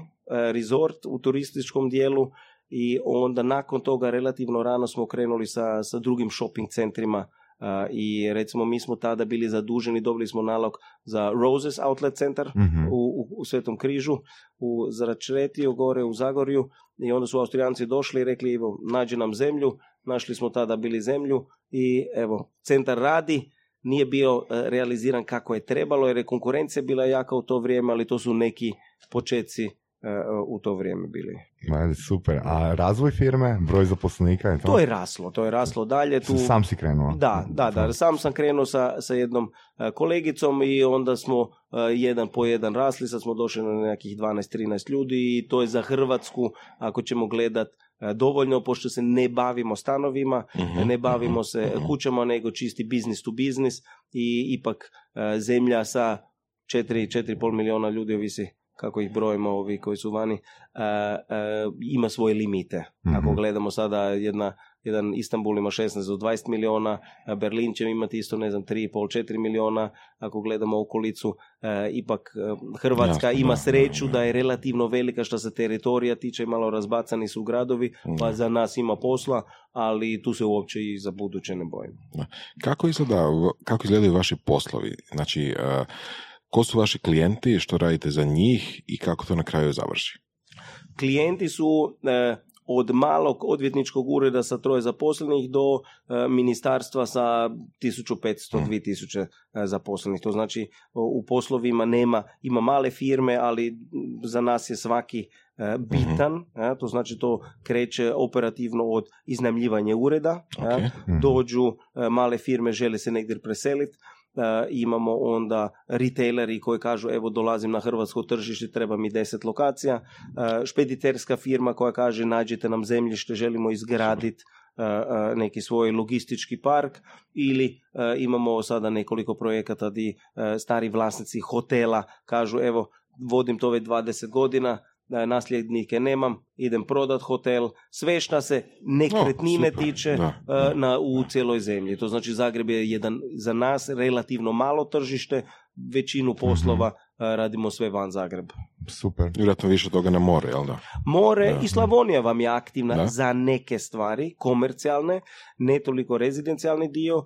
resort u turističkom dijelu i onda nakon toga relativno rano smo krenuli sa, sa drugim shopping centrima eh, i recimo mi smo tada bili zaduženi, dobili smo nalog za Roses Outlet Center Mhm. u, u, u Svetom križu, u Zračretiju, gore u Zagorju i onda su Austrijanci došli i rekli evo, nađi nam zemlju, našli smo tada bili zemlju i evo, centar radi, nije bio e, realiziran kako je trebalo jer je konkurencija bila jaka u to vrijeme, ali to su neki počeci e, u to vrijeme bili. Ma, super. A razvoj firme, broj zaposlenika je to? To je raslo, to je raslo dalje. Tu... Sam si krenuo? Da, da, da. Sam sam krenuo sa, sa jednom e, kolegicom i onda smo jedan po jedan rasli, sad smo došli na nekih 12-13 ljudi i to je za Hrvatsku, ako ćemo gledat, e, dovoljno, pošto se ne bavimo stanovima, Mhm, ne bavimo mhm, se mhm. kućama, nego čisti business to business i ipak e, zemlja sa 4-4,5 miliona ljudi, ovisi kako ih brojimo ovi koji su vani, e, e, ima svoje limite. Ako gledamo sada jedna, jedan Istanbul ima 16 do 20 miliona, Berlin će imati isto, ne znam, 3,5-4 miliona, ako gledamo okolicu, e, ipak e, Hrvatska Jasno, ima da, sreću da, da da. je relativno velika što se teritorija tiče, malo razbacani su gradovi, pa Da. za nas ima posla, ali tu se uopće i za buduće ne bojim. Kako, izgleda, kako izgledaju vaši poslovi? Znači, e, ko su vaši klijenti, što radite za njih i kako to na kraju završi? Klijenti su od malog odvjetničkog ureda sa troje zaposlenih do e, ministarstva sa 1500 Mhm. 2000 e, zaposlenih. To znači u poslovima nema, ima male firme, ali za nas je svaki e, bitan. e, to znači to kreće operativno od iznajmljivanja ureda. e, Ok. Mhm. dođu male firme, žele se negdje preseliti, imamo onda retaileri koji kažu evo dolazim na hrvatsko tržište, treba mi 10 lokacija, E, špediterska firma koja kaže nađite nam zemljište, želimo izgraditi neki svoj logistički park. Ili e, imamo sada nekoliko projekata di e, stari vlasnici hotela kažu evo vodim to već 20 godina, e, nasljednike nemam, idem prodat hotel, sve šta se nekretnine O, super, tiče da, e, da. na, u cijeloj zemlji. To znači Zagreb je jedan za nas relativno malo tržište, većinu poslova e, radimo sve van Zagreba. Super. Vjerojatno više toga na more, jel da? More Da, i Slavonija vam je aktivna Da. za neke stvari, komercijalne, ne toliko rezidencijalni dio, e,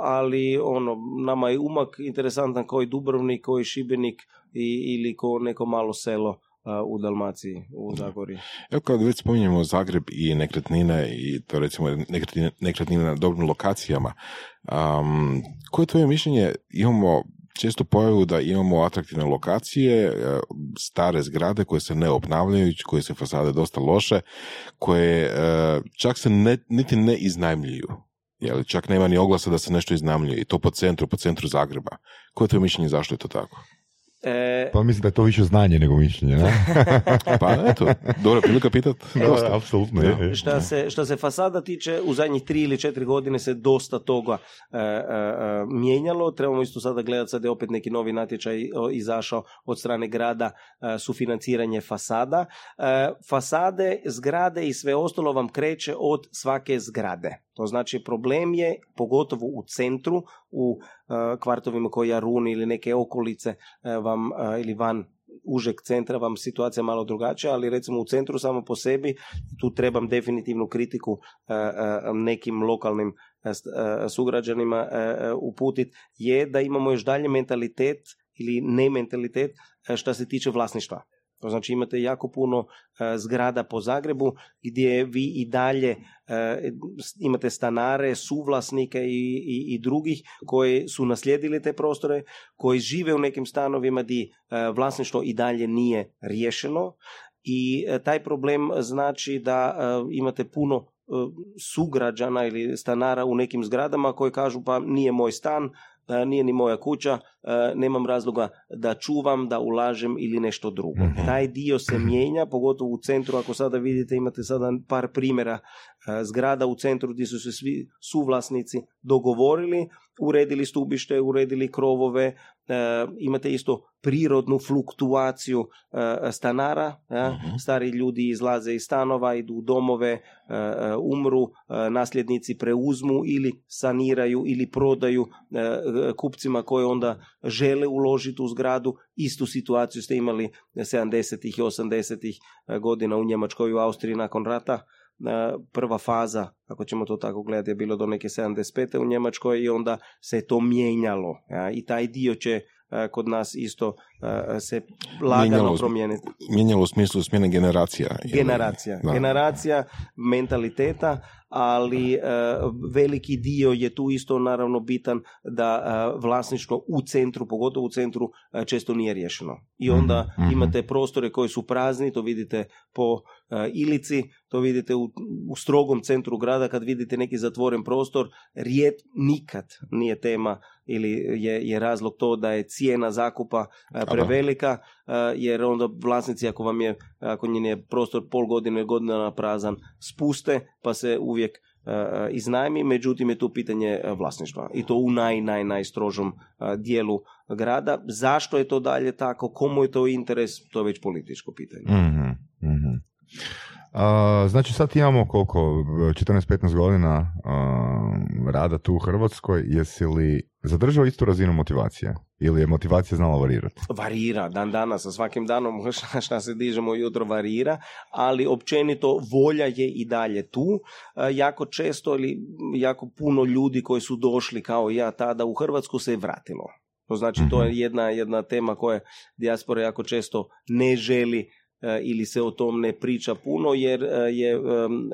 ali ono, nama je umak interesantan kao i Dubrovnik, kao i Šibenik i, ili kao neko malo selo u Dalmaciji, u Zagori. Evo kad već spominjemo Zagreb i nekretnine i to recimo nekretnine, nekretnine na dobrim lokacijama, um, koje je tvoje mišljenje? Imamo često pojavu da imamo atraktivne lokacije, e, stare zgrade koje se ne obnavljaju, koje se fasade dosta loše, koje e, čak se ne, niti ne iznajmljuju. Jel, čak nema ni oglasa da se nešto iznajmljuje i to po centru, po centru Zagreba. Koje je tvoje mišljenje zašto je to tako? E... Pa mislim da je to više znanje nego mišljenje, ne? pa eto, dobra prilika pitat. Da, apsolutno. Je, Šta, se, šta se fasada tiče, u zadnjih tri ili četiri godine se dosta toga e, e, e mijenjalo. Trebamo isto sada gledati, sad je opet neki novi natječaj izašao od strane grada e, sufinanciranje fasada. E, fasade, zgrade i sve ostalo vam kreće od svake zgrade. To znači problem je, pogotovo u centru, u e, kvartovima koji Jarun ili neke okolice e, vam e, ili van užeg centra vam situacija malo drugačija, ali recimo u centru samo po sebi tu trebam definitivnu kritiku nekim lokalnim sugrađanima uputiti je da imamo još dalje mentalitet ili ne mentalitet što se tiče vlasništva. To znači imate jako puno e, zgrada po Zagrebu gdje vi i dalje e, imate stanare, suvlasnike i, i, i, drugih koji su naslijedili te prostore, koji žive u nekim stanovima gdje e, vlasništvo i dalje nije riješeno. I taj problem znači da imate puno sugrađana ili stanara u nekim zgradama koji kažu pa nije moj stan, E, nije ni moja kuća, e, nemam razloga da čuvam, da ulažem ili nešto drugo. Mhm. Taj dio se mijenja, pogotovo u centru, ako sada vidite, imate sada par primjera e, zgrada u centru gdje su se svi suvlasnici dogovorili, uredili stubište, uredili krovove, imate isto prirodnu fluktuaciju stanara, mhm. stari ljudi izlaze iz stanova, idu u domove, umru, nasljednici preuzmu ili saniraju ili prodaju kupcima koji onda žele uložiti u zgradu. Istu situaciju ste imali 70. i 80. godina u Njemačkoj i u Austriji nakon rata. Prva faza, ako ćemo to tako gledati, je bilo do neke 75. u Njemačkoj i onda se to mijenjalo. I taj dio će kod nas isto se lagano mijenjalo, promijeniti. Mijenjalo u smislu smjene generacija. Generacija. Generacija mentaliteta, ali veliki dio je tu isto naravno bitan da vlasništvo u centru, pogotovo u centru, često nije riješeno. I onda mhm, mhm. imate prostore koji su prazni, to vidite po Ilici, to vidite u, u strogom centru grada kad vidite neki zatvoren prostor, rijet nikad nije tema ili je, je razlog to da je cijena zakupa prevelika, jer onda vlasnici ako vam je, ako njen je prostor pol godine, godina prazan, spuste pa se uvijek iznajmi, međutim je tu pitanje vlasništva i to u naj, naj, najstrožom dijelu grada. Zašto je to dalje tako, komu je to interes, to je već političko pitanje. Mm znači sad imamo koliko, 14-15 godina rada tu u Hrvatskoj, jesi li zadržao istu razinu motivacije? Ili je motivacija znala varirati? Varira, dan danas, sa svakim danom šta se dižemo jutro varira, ali općenito volja je i dalje tu. jako često ili jako puno ljudi koji su došli kao ja tada u Hrvatsku se je vratilo. To znači, to je mhm. jedna, jedna tema koja dijaspora jako često ne želi E, ili se o tom ne priča puno jer e, je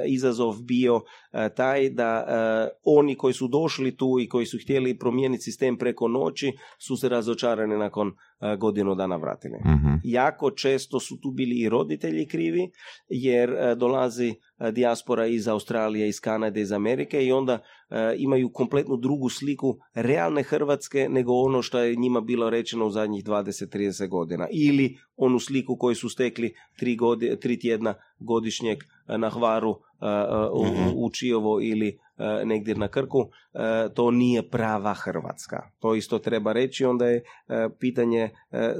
izazov bio e, taj da oni koji su došli tu i koji su htjeli promijeniti sistem preko noći su se razočarani nakon godinu dana vratili. Mhm. Jako često su tu bili i roditelji krivi jer dolazi dijaspora iz Australije, iz Kanade, iz Amerike i onda imaju kompletnu drugu sliku realne Hrvatske nego ono što je njima bilo rečeno u zadnjih 20-30 godina. Ili onu sliku koju su stekli tri, godi, tri tjedna godišnjeg na Hvaru u, mhm. u Čijovo ili negdje na Krku, to nije prava Hrvatska. To isto treba reći, onda je pitanje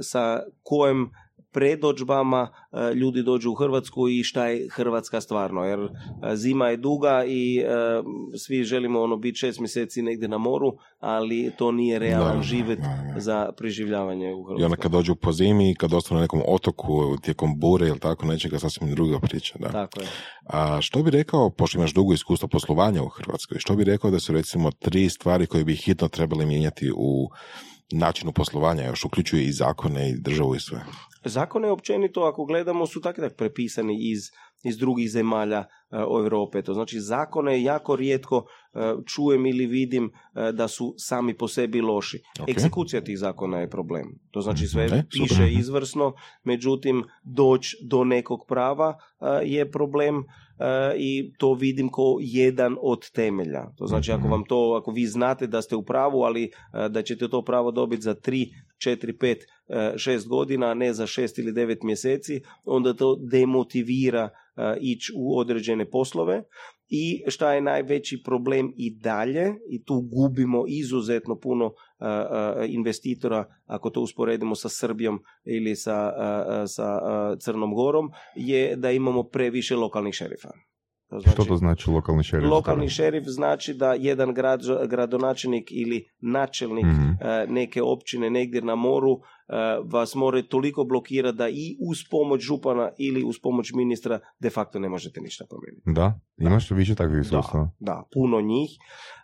sa kojem predođbama e, ljudi dođu u Hrvatsku i šta je Hrvatska stvarno. Jer e, zima je duga i e, svi želimo ono biti šest mjeseci negdje na moru, ali to nije realan živet za preživljavanje u Hrvatskoj. I onda kad dođu po zimi, kad ostanu na nekom otoku tijekom bure ili tako nečega, sasvim druga priča. Da. Tako je. A što bi rekao, pošto imaš dugo iskustvo poslovanja u Hrvatskoj, što bi rekao da su recimo tri stvari koje bi hitno trebali mijenjati u načinu poslovanja još uključuje i zakone i državu i sve. Zakone općenito, ako gledamo, su tako tak prepisani iz, iz drugih zemalja uh, Europe. To znači, zakone jako rijetko uh, čujem ili vidim uh, da su sami po sebi loši. Ok. Egzekucija tih zakona je problem. To znači sve E, super. piše izvrsno, međutim doći do nekog prava uh, je problem uh, i to vidim kao jedan od temelja. To znači ako Mhm. vam to, ako vi znate da ste u pravu, ali uh, da ćete to pravo dobiti za 3, 4, 5, 6 godina, a ne za 6 ili 9 mjeseci, onda to demotivira ići u određene poslove i šta je najveći problem i dalje i tu gubimo izuzetno puno uh, uh, investitora ako to usporedimo sa Srbijom ili sa, sa Crnom Gorom je da imamo previše lokalnih šerifa. To Što to znači lokalni šerif? Lokalni šerif znači da jedan grad, gradonačelnik ili načelnik Mhm. e, neke općine negdje na moru e, vas more toliko blokirati da i uz pomoć župana ili uz pomoć ministra de facto ne možete ništa promijeniti. Da? Imaš više takvih Da, sustava? da, puno njih.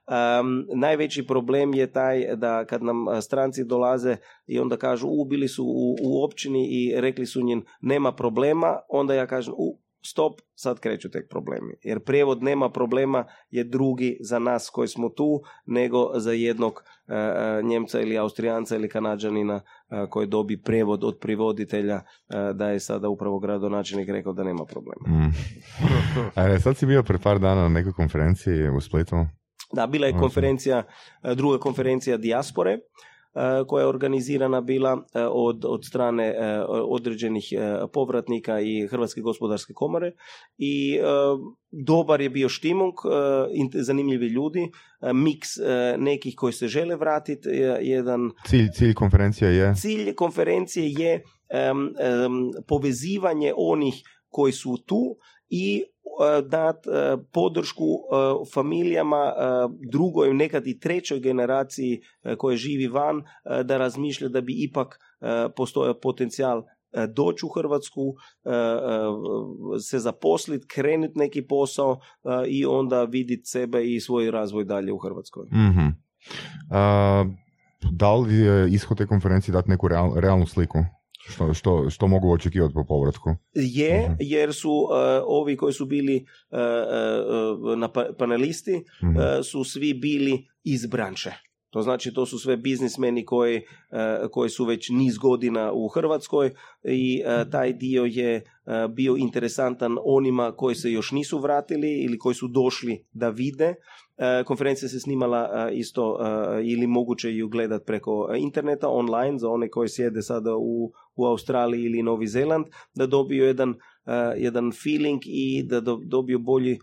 Em, najveći problem je taj da kad nam a, stranci dolaze i onda kažu u, bili su u, u općini i rekli su njim nema problema, onda ja kažem u, stop, sad kreću tek problemi. Jer prijevod nema problema je drugi za nas koji smo tu nego za jednog e, e, Njemca ili Austrijanca ili Kanađanina e, koji dobi prijevod od privoditelja e, da je sada upravo gradonačelnik rekao da nema problema. Mm. E, sad si bio pred par dana na nekoj konferenciji u Splitu. Da, bila je konferencija, e, druga konferencija dijaspore, koja je organizirana bila e, od, od strane e, određenih e, povratnika i Hrvatske gospodarske komore. I e, dobar je bio štimung, e, zanimljivi ljudi, e, miks e, nekih koji se žele vratiti, e, jedan Cilj, cilj konferencija je... Cilj konferencije je povezivanje onih koji su tu i e, dat e, podršku e, familijama drugoj, nekad i trećoj generaciji koje živi van, da razmišlja da bi ipak postojao potencijal doći u Hrvatsku, se zaposliti, krenuti neki posao i onda vidjeti sebe i svoj razvoj dalje u Hrvatskoj. Mhm. A, da li je ishod te konferencije dati neku real- realnu sliku? Što, što, što mogu očekivati po povratku? Je, Mhm. jer su e, ovi koji su bili e, na pa- panelisti e, su svi bili iz branše. To znači to su sve biznismeni koji, koji su već niz godina u Hrvatskoj i taj dio je bio interesantan onima koji se još nisu vratili ili koji su došli da vide. E, konferencija se snimala e, isto e, ili moguće ju gledat preko interneta online za one koji sjede sada u, u Australiji ili Novi Zeland da dobiju jedan, jedan feeling i da do- dobiju bolji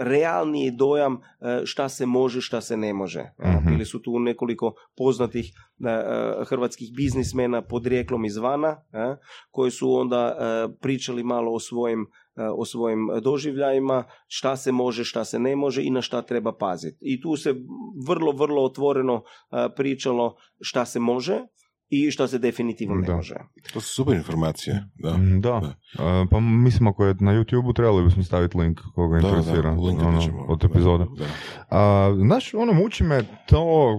realniji dojam e, šta se može, šta se ne može. E, Mhm. Bili su tu nekoliko poznatih e, e, hrvatskih biznismena podrijeklom izvana, e, koji su onda e, pričali malo o svojim e, o svojim doživljajima, šta se može, šta se ne može i na šta treba paziti. I tu se vrlo, vrlo otvoreno e, pričalo šta se može i šta se definitivno ne Da. može. To su super informacije. Da. Mm, Da. A, pa mislim ako je na YouTube-u trebali bismo staviti link koga Da, interesira da, ono, od epizode. Da, da. A, znaš, ono, muči me to,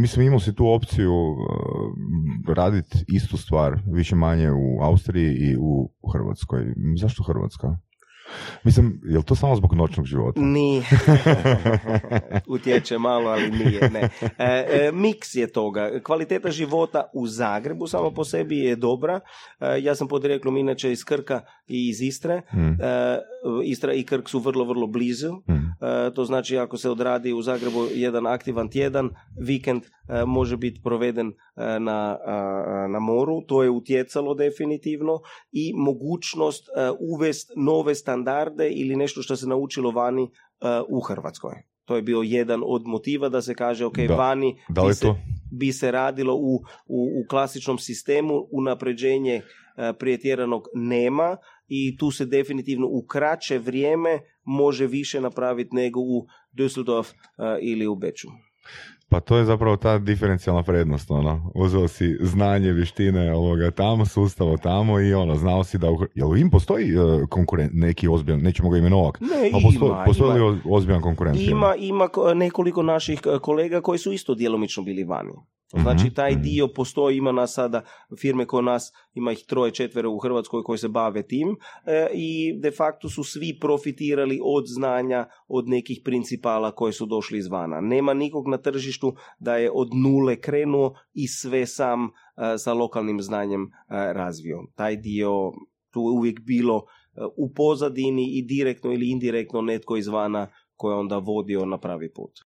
mislim, imao si tu opciju uh, raditi istu stvar, više manje u Austriji i u Hrvatskoj. Zašto Hrvatska? Mislim, je li to samo zbog noćnog života? Nije. Utječe malo, ali nije. Ne. E, e, miks je toga. Kvaliteta života u Zagrebu samo po sebi je dobra. E, ja sam podrijeklom inače iz Krka i iz Istre. Mm, E, Istra i Krk su vrlo, vrlo blizu. mm. E, to znači ako se odradi u Zagrebu jedan aktivan tjedan, vikend e, može biti proveden na, na moru, to je utjecalo definitivno i mogućnost uvest nove standarde ili nešto što se naučilo vani e, u Hrvatskoj. To je bio jedan od motiva da se kaže ok, Da. vani Da bi se, bi se radilo u, u, u klasičnom sistemu, unapređenje e, pretjeranog nema i tu se definitivno u kraće vrijeme može više napraviti nego u Düsseldorf e, ili u Beču. Pa to je zapravo ta diferencijalna prednost, ono. Uzeo si znanje, vještine ovoga tamo, sustavo tamo i ono, znao si da... U, jel im postoji uh, konkurent, neki ozbiljan, nećemo ga imenovati, Ne, a posto, ima, postoji ima. li o- ozbiljan konkurent? Ima, ima ko- nekoliko naših e, kolega koji su isto djelomično bili vani. Znači Mhm, taj mhm. dio postoji, ima nas sada firme koje nas, ima ih troje, četvero u Hrvatskoj koji se bave tim e, i de facto su svi profitirali od znanja, od nekih principala koji su došli izvana. Nema nikog na tržištu da je od nule krenuo i sve sam e, sa lokalnim znanjem e, razvio. Taj dio tu je uvijek bilo e, u pozadini i direktno ili indirektno netko izvana koji je onda vodio na pravi put.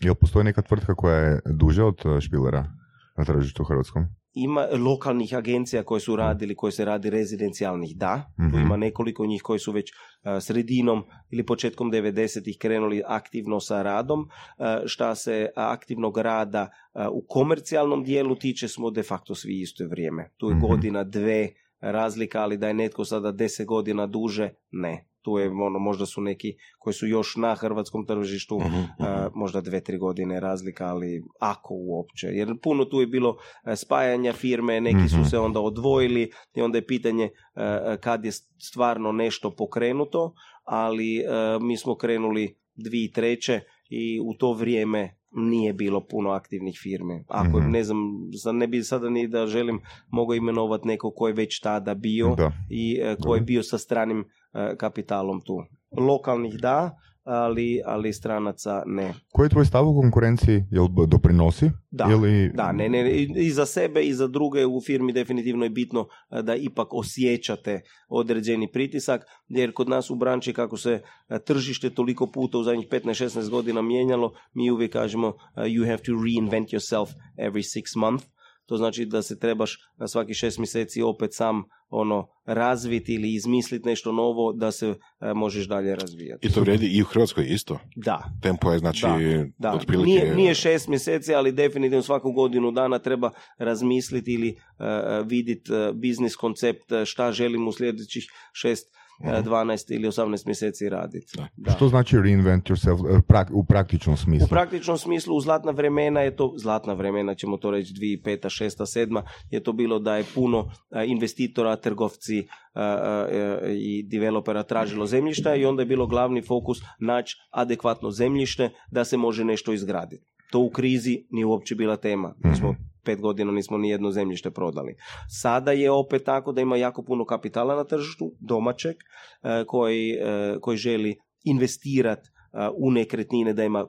Jel postoji neka tvrtka koja je duže od uh, Špilera na tržištu hrvatskom? Ima lokalnih agencija koje su radili, koje se radi rezidencijalnih, da. Tu Mhm. ima nekoliko njih koji su već a, sredinom ili početkom 90-ih krenuli aktivno sa radom. A, šta se aktivnog rada a, u komercijalnom dijelu tiče, smo de facto svi isto vrijeme. Tu je Mhm. godina, dve razlika, ali da je netko sada deset godina duže, ne. Tu je ono, možda su neki koji su još na hrvatskom tržištu, Mhm, mhm. a, možda dve, tri godine razlika, ali ako uopće. Jer puno tu je bilo e, spajanja firme, neki Mhm. su se onda odvojili i onda je pitanje e, kad je stvarno nešto pokrenuto, ali mi smo krenuli dvi treće i u to vrijeme nije bilo puno aktivnih firme. Ako Mhm. ne znam, ne bi sada ni da želim mogu imenovati neko ko je već tada bio Da. i e, ko je bio sa stranim e, kapitalom tu. Lokalnih da, ali, ali stranaca ne. Koji je tvoj stav u konkurenciji? Jel doprinosi? Da, Ili... Da, ne, ne, i- i za sebe i za druge u firmi definitivno je bitno e, da ipak osjećate određeni pritisak, jer kod nas u branči kako se e, tržište toliko puta u zadnjih 15-16 godina mijenjalo, mi uvijek kažemo uh, you have to reinvent yourself every six month. To znači da se trebaš na svaki šest mjeseci opet sam ono razviti ili izmisliti nešto novo da se e, možeš dalje razvijati. I to vrijedi i u Hrvatskoj isto. Da, Tempo je znači da, otprilike... nije, nije šest mjeseci, ali definitivno svaku godinu dana treba razmisliti ili uh, vidjeti uh, biznis koncept, uh, šta želim u sljedećih šest, uh, 12 ili 18 mjeseci raditi. Da. Da. Što znači reinvent yourself e, u praktičnom smislu? U praktičnom smislu, u zlatna vremena je to, zlatna vremena ćemo to reći 2005. 6. 7. je to bilo da je puno a, investitora, trgovci e, i developera tražilo zemljišta i onda je bilo glavni fokus naći adekvatno zemljište da se može nešto izgraditi. To u krizi nije uopće bila tema. Mi smo Mhm. Pet godina nismo ni jedno zemljište prodali. Sada je opet tako da ima jako puno kapitala na tržištu, domaćeg, e, koji, e, koji želi investirati u nekretnine da ima e,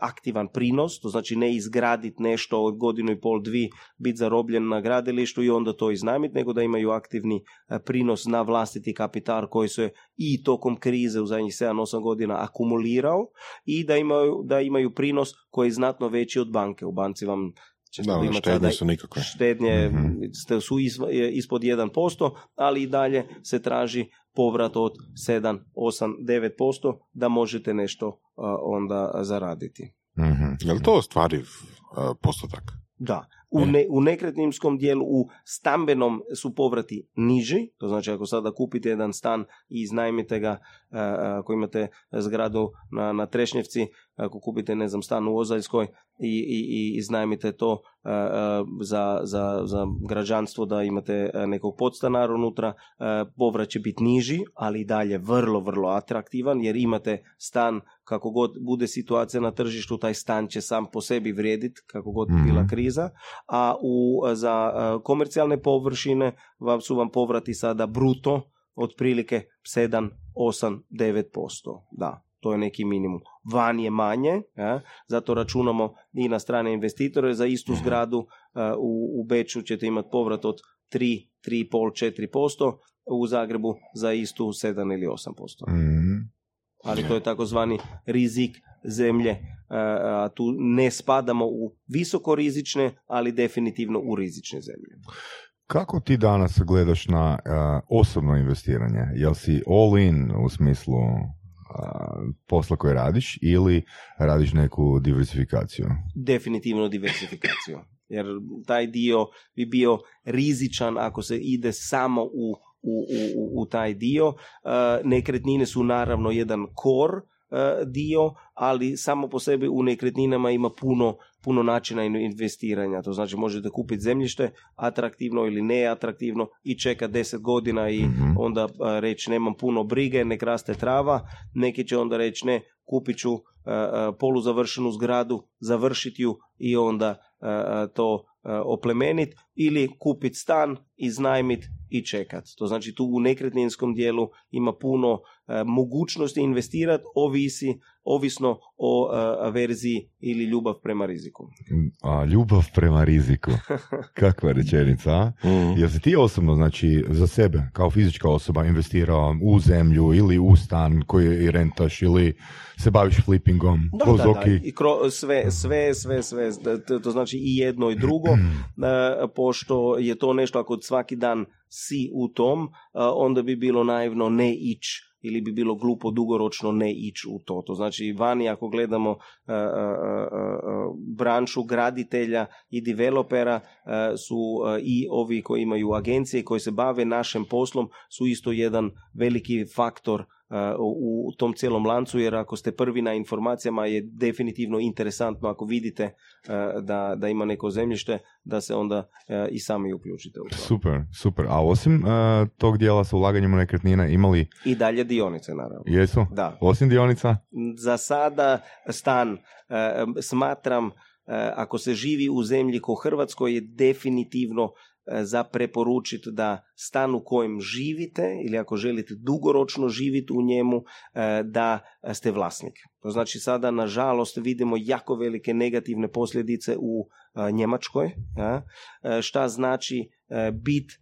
aktivan prinos, to znači ne izgraditi nešto od godinu i pol, dvi, biti zarobljen na gradilištu i onda to iznajmiti, nego da imaju aktivni e, prinos na vlastiti kapital koji se i tokom krize u zadnjih 7-8 godina akumulirao i da imaju, da imaju prinos koji je znatno veći od banke. U banci vam Da, ono, imati štednje su nikakve. štednje Mhm. ste- su je ispod 1%, ali i dalje se traži povrat od 7, 8, 9% da možete nešto a, onda zaraditi. Mhm. Je li to ostvariv uh, postotak? Da. U, ne, u nekretninskom dijelu, u stambenom su povrati niži, to znači ako sada kupite jedan stan i iznajmite ga, a, a, ako imate zgradu na, na Trešnjevci, ako kupite, ne znam, stan u Ozaljskoj i, i, i iznajmite to za, za, za građanstvo da imate nekog podstanara unutra, povrat će biti niži, ali i dalje vrlo, vrlo atraktivan, jer imate stan kako god bude situacija na tržištu, taj stan će sam po sebi vrijediti, kako god Mhm. bila kriza, a u, za a, komercijalne površine vam su vam povrati sada bruto otprilike 7, 8, 9%. Da, to je neki minimum. Van je manje, ja, zato računamo i na strane investitore za istu Mhm. zgradu a, u, u Beču ćete imati povrat od 3, 3,5, 4%, u Zagrebu za istu 7 ili 8%. Mhm. Ali to je takozvani rizik zemlje, a, tu ne spadamo u visokorizične, ali definitivno u rizične zemlje. Kako ti danas gledaš na uh, osobno investiranje? Jel si all in u smislu posla koji radiš ili radiš neku diversifikaciju? Definitivno diversifikaciju. Jer taj dio bi bio rizičan ako se ide samo u, u, u, u taj dio. Nekretnine su naravno jedan kor, dio, ali samo po sebi u nekretninama ima puno, puno načina investiranja. To znači možete kupiti zemljište atraktivno ili neatraktivno i čeka deset godina i mhm. onda e, reći nemam puno brige, nek raste trava. Neki će onda reći ne, kupit ću e, poluzavršenu zgradu, završiti ju i onda to oplemenit ili kupiti stan, iznajmit i čekat. To znači tu u nekretninskom dijelu ima puno e, mogućnosti investirati, ovisi, ovisno o e, verziji ili ljubav prema riziku. A, ljubav prema riziku. Kakva rečenica, a? Mm. Jel si ti osobno, znači, za sebe, kao fizička osoba, investirao u zemlju ili u stan koji rentaš ili se baviš flipingom, da, da, da. I kro, sve, sve, sve, sve, to znači i jedno i drugo, pošto je to nešto ako svaki dan si u tom, onda bi bilo naivno ne ići ili bi bilo glupo dugoročno ne ići u to. To znači vani ako gledamo branšu graditelja i developera su i ovi koji imaju agencije koji se bave našim poslom su isto jedan veliki faktor u tom cijelom lancu jer ako ste prvi na informacijama je definitivno interesantno ako vidite da, da ima neko zemljište da se onda i sami uključite u to. Super, super. A osim tog dijela sa ulaganjem u nekretnine imali... I dalje dionice naravno. Jesu? Da. Osim dionica? Za sada stan smatram ako se živi u zemlji ko Hrvatskoj je definitivno E, za preporučiti da stan u kojem živite ili ako želite dugoročno živjeti u njemu e, da ste vlasnik. To znači sada nažalost vidimo jako velike negativne posljedice u e, Njemačkoj. Šta znači bit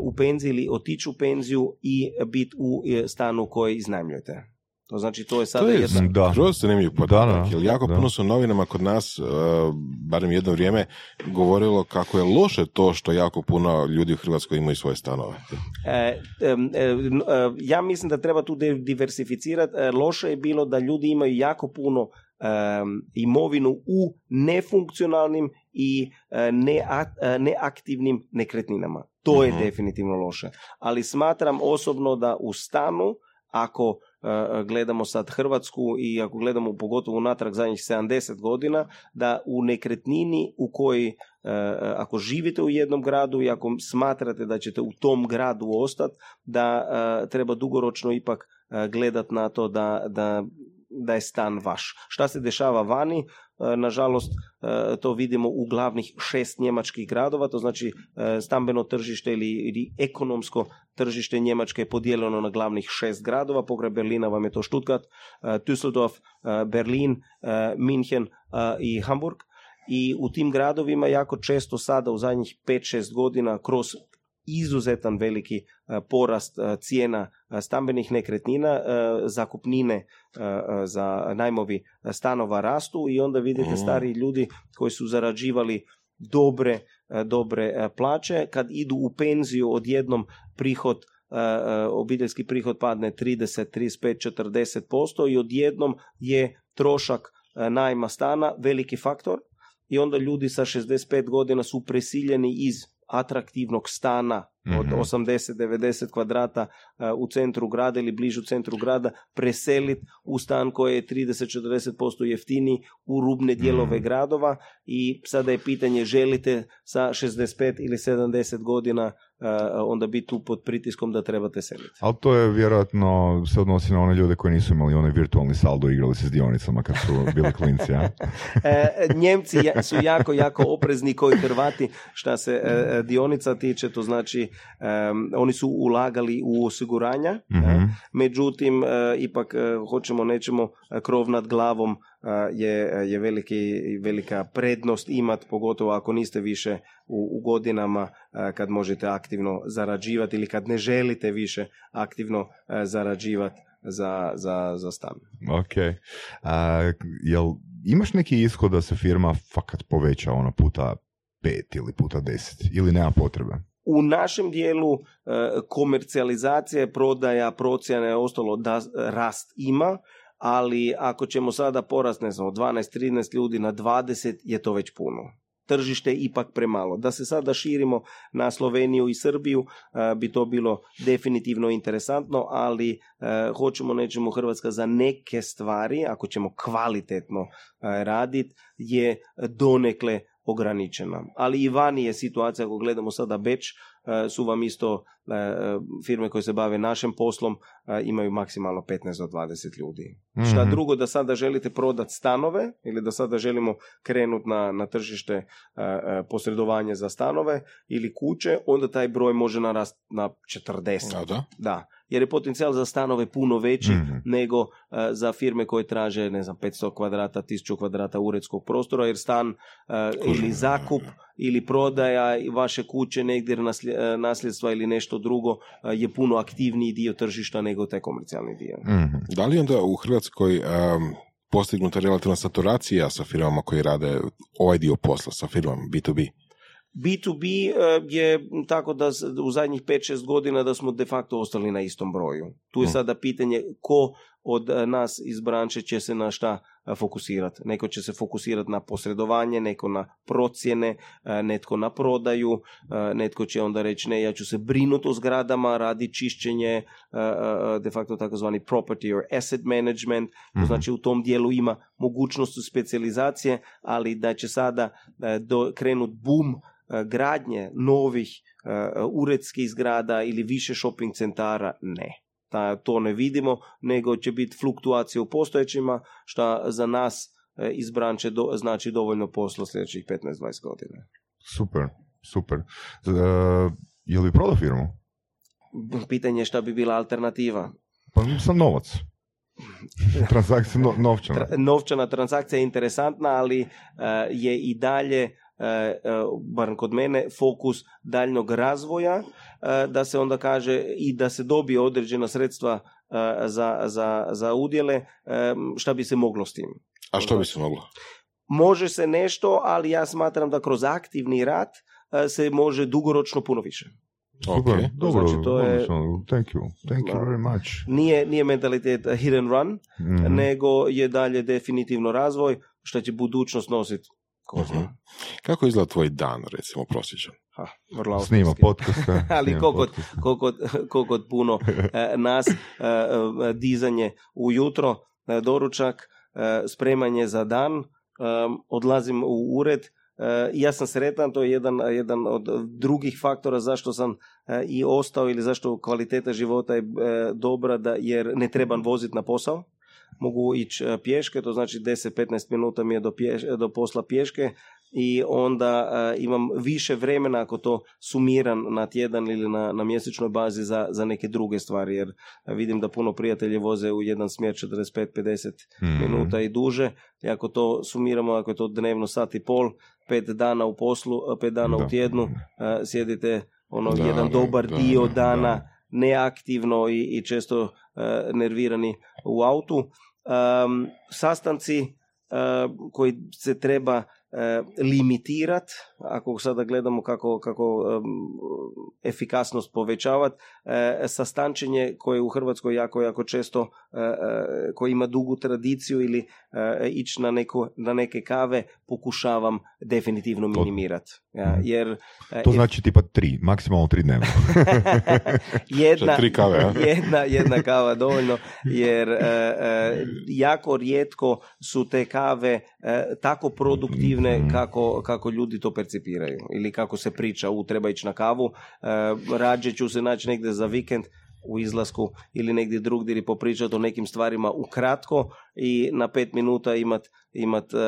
u penziji ili otići u penziju i biti u stanu koji iznajmljujete. To znači to je sada to je, jedan... Da. zanimljiv podatak, jer jako puno su novinama kod nas, uh, barem jedno vrijeme, govorilo kako je loše to što jako puno ljudi u Hrvatskoj imaju svoje stanove. E, e, ja mislim da treba tu diversificirati. E, loše je bilo da ljudi imaju jako puno imovinu u nefunkcionalnim i ne, neaktivnim nekretninama. To je mhm. definitivno loše. Ali smatram osobno da u stanu, ako gledamo sad Hrvatsku i ako gledamo pogotovo unatrag zadnjih 70 godina, da u nekretnini u kojoj ako živite u jednom gradu i ako smatrate da ćete u tom gradu ostati, da treba dugoročno ipak gledat na to da, da da je stan vaš. Šta se dešava vani? E, nažalost, e, to vidimo u glavnih šest njemačkih gradova, to znači e, stambeno tržište ili, ili ekonomsko tržište Njemačke je podijeljeno na glavnih šest gradova, pokraj Berlina vam je to Stuttgart, Düsseldorf, Berlin, München i Hamburg. I u tim gradovima jako često sada u zadnjih 5-6 godina kroz izuzetan veliki e, porast e, cijena e, stambenih nekretnina, zakupnine za najmovi stanova rastu i onda vidite mm. stari ljudi koji su zarađivali dobre, dobre plaće, kad idu u penziju odjednom prihod obiteljski prihod padne 30, 35, 40% i odjednom je trošak najma stana veliki faktor i onda ljudi sa 65 godina su presiljeni iz atraktivnog stana od 80-90 mhm. kvadrata e, u centru grada ili bližu centru grada preseliti u stan koji je 30-40% jeftiniji u rubne dijelove mhm. gradova i sada je pitanje želite sa 65 ili 70 godina Uh, onda biti tu pod pritiskom da trebate seliti. Ali to je vjerojatno se odnosi na one ljude koji nisu imali onaj virtualni saldo i igrali se s dionicama kad su bili klinci, ja? E, Njemci su jako, jako oprezni koji Hrvati šta se e, dionica tiče, to znači oni su ulagali u osiguranja, mm međutim ipak hoćemo, nećemo krov nad glavom je, je veliki, velika prednost imat, pogotovo ako niste više u, u godinama kad možete aktivno zarađivati ili kad ne želite više aktivno zarađivati za, za, za stan. Ok. jel imaš neki ishod da se firma fakat poveća ona puta pet ili puta deset ili nema potrebe? U našem dijelu komercijalizacije, prodaja, procjene, ostalo da rast ima, ali ako ćemo sada porast, ne znam, od 12-13 ljudi na 20 je to već puno tržište ipak premalo. Da se sada širimo na Sloveniju i Srbiju e, bi to bilo definitivno interesantno, ali e, hoćemo nećemo Hrvatska za neke stvari, ako ćemo kvalitetno e, raditi, je donekle ograničena. Ali i vani je situacija, ako gledamo sada Beč, E, su vam isto e, e, firme koje se bave našim poslom imaju maksimalno 15 do 20 ljudi. mm Šta drugo da sada želite prodati stanove ili da sada želimo krenuti na, na tržište posredovanje za stanove ili kuće, onda taj broj može narasti na 40. da? Da jer je potencijal za stanove puno veći mhm. nego za firme koje traže ne znam 500 kvadrata, 1000 kvadrata uredskog prostora jer stan ili zakup ili prodaja vaše kuće negdje e, nasljedstva ili nešto drugo e, je puno aktivniji dio tržišta nego taj komercijalni dio. mm Da li onda u Hrvatskoj um, postignuta relativna saturacija sa firmama koji rade ovaj dio posla, sa firmama B2B? B2B e, je tako da u zadnjih 5-6 godina da smo de facto ostali na istom broju. Tu je mm. sada pitanje ko od e, nas iz branše će se na šta e, fokusirati. Neko će se fokusirati na posredovanje, neko na procjene, netko na prodaju, netko će onda reći ne, ja ću se brinuti o zgradama, radi čišćenje, de facto takozvani property or asset management, mm znači u tom dijelu ima mogućnost specijalizacije, ali da će sada krenut boom gradnje novih e, uredskih zgrada ili više shopping centara, ne. Ta, to ne vidimo, nego će biti fluktuacija u postojećima, što za nas e, iz branče do, znači dovoljno posla sljedećih 15-20 godina. Super, super. Uh, je li prodao firmu? Pitanje je šta bi bila alternativa. Pa sam novac. Transakcija no, novčana. novčana transakcija je interesantna, ali je i dalje E, e, bar kod mene, fokus daljnog razvoja, e, da se onda kaže i da se dobije određena sredstva za, za, za udjele, šta bi se moglo s tim. A što bi se moglo? Može se nešto, ali ja smatram da kroz aktivni rad se može dugoročno puno više. Super, okay. dobro, znači, to je, thank you, thank you very much. Nije, nije mentalitet hit and run, mm nego je dalje definitivno razvoj, što će budućnost nositi Ko zna. Mhm. Kako izgleda tvoj dan, recimo, prosječan? Ha, vrlo Snima podcast. Ali koliko puno e, nas, e, e, dizanje ujutro, doručak, spremanje za dan, odlazim u ured, ja sam sretan, to je jedan, jedan od drugih faktora zašto sam i ostao ili zašto kvaliteta života je dobra, da, jer ne trebam voziti na posao mogu ići e, pješke, to znači 10-15 minuta mi je do, do posla pješke i onda uh, imam više vremena ako to sumiram na tjedan ili na, na mjesečnoj bazi za, za neke druge stvari, jer vidim da puno prijatelji voze u jedan smjer 45-50 mm minuta i duže. I ako to sumiramo, ako je to dnevno sat i pol, pet dana u poslu, pet dana u tjednu, uh, sjedite ono jedan dobar dio dana neaktivno i, i često nervirani u autu. Um, sastanci uh, koji se treba E, limitirat, ako sada gledamo kako, kako efikasnost povećavati, e, sastančenje koje u Hrvatskoj jako, jako često, e, koji ima dugu tradiciju ili ići na, neko, na neke kave, pokušavam definitivno minimirati. Ja, mhm. jer, to znači tipa tri, maksimalno tri dnevno. jedna, tri kave, jedna, jedna kava dovoljno, jer jako rijetko su te kave tako produktivne Mhm. kako, kako ljudi to percipiraju ili kako se priča u treba ići na kavu, e, rađe ću se naći negdje za vikend u izlasku ili negdje drugdje ili popričati o nekim stvarima ukratko i na pet minuta imat, imat uh,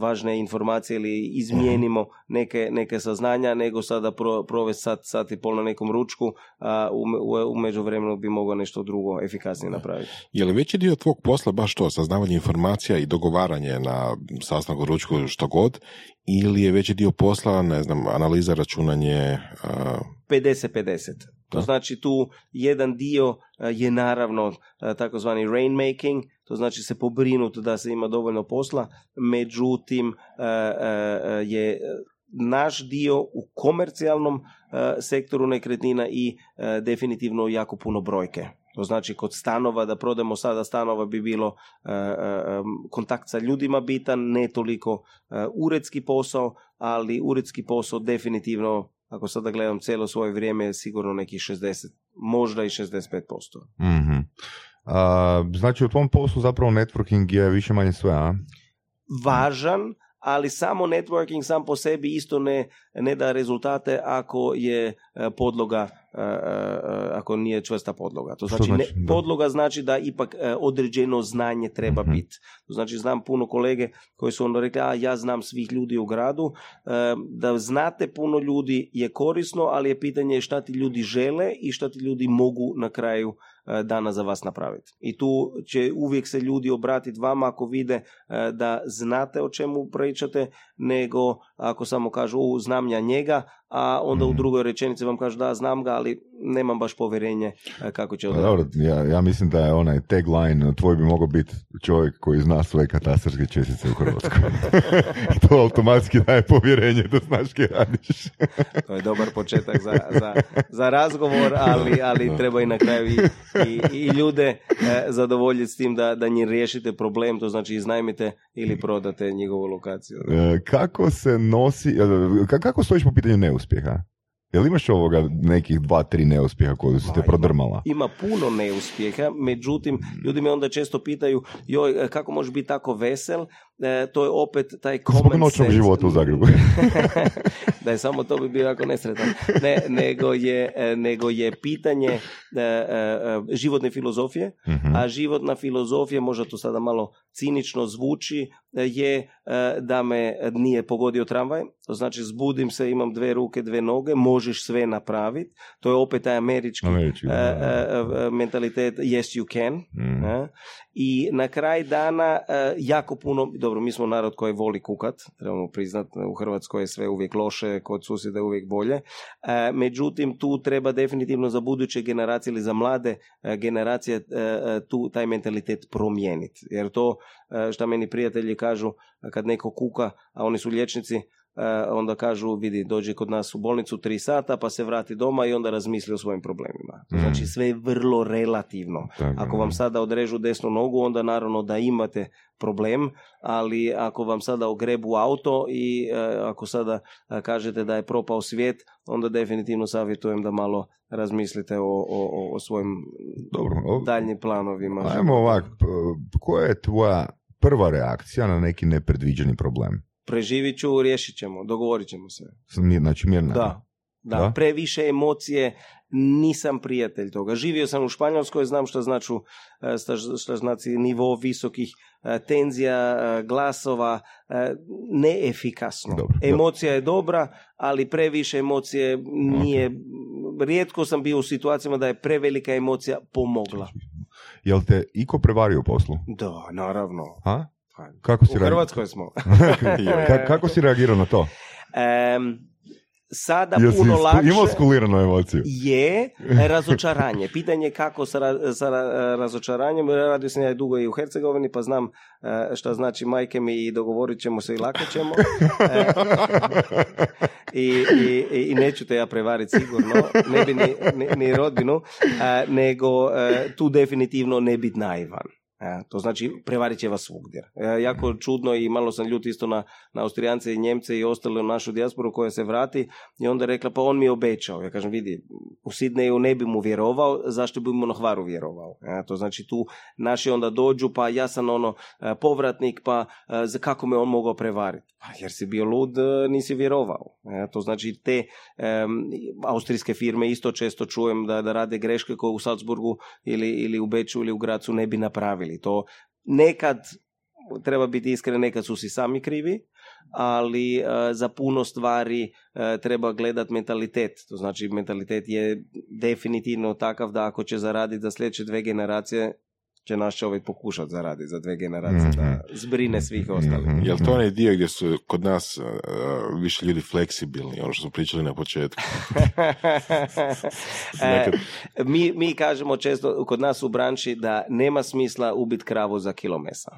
važne informacije ili izmijenimo neke, neke saznanja nego sada pro, provesti sat, sat i pol na nekom ručku, a u, u, u međuvremenu bi mogao nešto drugo efikasnije napraviti. Je li veći dio tvog posla baš to, saznavanje informacija i dogovaranje na sastanku ručku što god, ili je veći dio posla, ne znam, analiza, računanje... Uh... 50-50. To znači tu jedan dio je naravno takozvani rainmaking, to znači se pobrinuti da se ima dovoljno posla, međutim je naš dio u komercijalnom sektoru nekretnina i definitivno jako puno brojke. To znači kod stanova, da prodamo sada stanova bi bilo kontakt sa ljudima bitan, ne toliko uredski posao, ali uredski posao definitivno, ako sada gledam cijelo svoje vrijeme, je sigurno nekih 60, možda i 65%. mm znači u tom poslu zapravo networking je više manje sve, a? Važan, ali samo networking sam po sebi isto ne, ne da rezultate ako je e, podloga e, e, ako nije čvrsta podloga. To znači, znači podloga znači da ipak određeno znanje treba uh biti. To znači znam puno kolege koji su onda rekli, a ja znam svih ljudi u gradu, da znate puno ljudi je korisno, ali je pitanje šta ti ljudi žele i šta ti ljudi mogu na kraju dana za vas napraviti. I tu će uvijek se ljudi obratiti vama ako vide e, da znate o čemu pričate, nego ako samo kažu, znam ja njega, a onda u mhm. drugoj rečenici vam kažu da znam ga, ali nemam baš povjerenje e, kako će odraditi. Dobro, ja, ja mislim da je onaj tagline tvoj bi mogao biti čovjek koji zna svoje katastarske čestice u Hrvatskoj. to automatski daje povjerenje da znaš kaj radiš. to je dobar početak za, za, za razgovor, ali, ali treba i na kraju i, i, i ljude e, zadovoljiti s tim da, da njih riješite problem, to znači iznajmite ili prodate njegovu lokaciju. E, kako se nosi, kako stojiš po pitanju neuspjeha? Jel imaš ovoga nekih dva, tri neuspjeha koji su te prodrmala? Ima puno neuspjeha, međutim, ljudi me onda često pitaju, joj, kako možeš biti tako vesel? E, to je opet taj common noćnog života u Zagrebu. da je samo to bi bio jako nesretan. Ne, nego, je, e, nego je pitanje e, e, životne filozofije, mhm. a životna filozofija, možda to sada malo cinično zvuči, je da me nije pogodio tramvaj. To znači, zbudim se, imam dve ruke, dve noge, možeš sve napraviti. To je opet taj američki, američki mentalitet yes you can. Mhm. I na kraj dana jako puno, dobro, mi smo narod koji voli kukat, trebamo priznati, u Hrvatskoj je sve uvijek loše, kod susjeda je uvijek bolje. E, međutim, tu treba definitivno za buduće generacije ili za mlade e, generacije e, tu taj mentalitet promijeniti. Jer to, što meni prijatelji kažu, kad neko kuka, a oni su liječnici, onda kažu, vidi, dođe kod nas u bolnicu tri sata, pa se vrati doma i onda razmisli o svojim problemima. Mm. Znači, sve je vrlo relativno. Ako vam sada odrežu desnu nogu, onda naravno da imate problem, ali ako vam sada ogrebu auto i e, ako sada e, kažete da je propao svijet, onda definitivno savjetujem da malo razmislite o, o, o svojim Dobro, daljnjim planovima. Ajmo ovak, koja je tvoja prva reakcija na neki nepredviđeni problem? Preživit ću, riješit ćemo, dogovorit ćemo se. Znači mirna. Da, da, previše emocije, nisam prijatelj toga. Živio sam u Španjolskoj, znam što znači, što znači nivo visokih e, tenzija, e, glasova, neefikasno. Dobro, Emocija je dobra, ali previše emocije nije... Rijetko sam bio u situacijama da je prevelika emocija pomogla. Jel te iko prevario u poslu? Da, naravno. Ha? Kako si u Hrvatskoj smo. kako si reagirao na to? sada Jesi puno lakše... Imao skuliranu emociju? Je, razočaranje. Pitanje je kako sa, sa razočaranjem. Radio sam ja dugo i u Hercegovini, pa znam e, šta znači majke mi i dogovorit ćemo se i lako ćemo. E, I, i, I neću te ja prevariti sigurno, ne bi ni, ni, ni rodbinu, e, nego tu definitivno ne biti naivan. E, to znači prevarit će vas svugdje. E, jako čudno i malo sam ljut isto na, na Austrijance i Njemce i ostale u našu dijasporu koja se vrati i onda rekla pa on mi je obećao. Ja kažem vidi, u Sidneju ne bi mu vjerovao, zašto bi mu na Hvaru vjerovao. E, to znači tu naši onda dođu pa ja sam ono povratnik pa za kako me on mogao prevariti. Pa jer si bio lud, nisi vjerovao. to znači te austrijske firme isto često čujem da, da rade greške koje u Salzburgu ili, ili u Beču ili u Gracu ne bi napravili to nekad, treba biti iskren, nekad su si sami krivi, ali e, za puno stvari e, treba gledat mentalitet. To znači mentalitet je definitivno takav da ako će zaraditi za sljedeće dve generacije, će naš čovjek pokušati zaraditi za dve generacije da mhm. zbrine svih mhm. ostalih. mm Jel to onaj dio gdje su kod nas uh, više ljudi fleksibilni, ono što smo pričali na početku? e, mi, mi kažemo često kod nas u branši da nema smisla ubiti kravu za kilo mesa.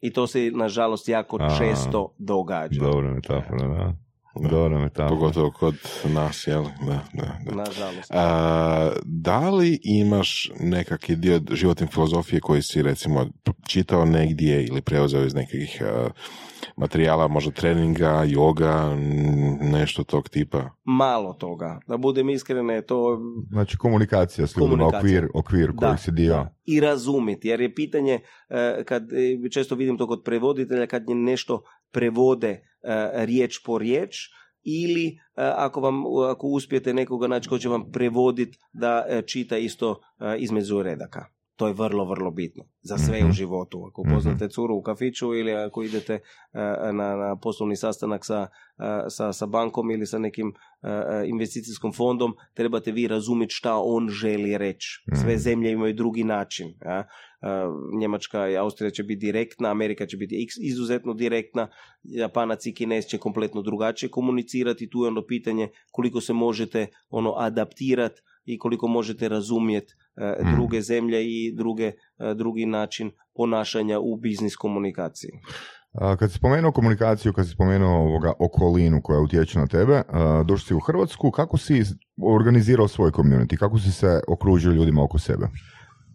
I to se nažalost jako često događa. Dobro metafora, da. Dobra metafora. Pogotovo kod nas, jel? Da, da, da. Nažalost. A, da li imaš nekakvi dio životne filozofije koji si recimo čitao negdje ili preuzeo iz nekih materijala, možda treninga, yoga, n- nešto tog tipa? Malo toga. Da budem iskren, je to Znači komunikacija s ljudima, okvir, okvir kojeg si dio. da. i razumjeti, jer je pitanje, e, kad e, često vidim to kod prevoditelja, kad je nešto prevode e, riječ po riječ, ili e, ako vam ako uspijete nekoga naći ko će vam prevoditi da e, čita isto između redaka. To je vrlo, vrlo bitno za sve Mhm. u životu. Ako Mhm. poznate curu u kafiću ili ako idete e, na, na poslovni sastanak sa, e, sa, sa bankom ili sa nekim e, investicijskom fondom, trebate vi razumjeti šta on želi reći. Sve Mhm. zemlje imaju drugi način. Ja? Njemačka i Austrija će biti direktna, Amerika će biti izuzetno direktna, Japanac i Kinez će kompletno drugačije komunicirati. Tu je ono pitanje koliko se možete ono adaptirati i koliko možete razumjeti e, Mhm. druge zemlje i druge, e, drugi način ponašanja u biznis komunikaciji. A, Kad si spomenuo komunikaciju, kad si spomenuo ovoga okolinu koja utječe na tebe, a, došli si u Hrvatsku, kako si organizirao svoj community, kako si se okružio ljudima oko sebe?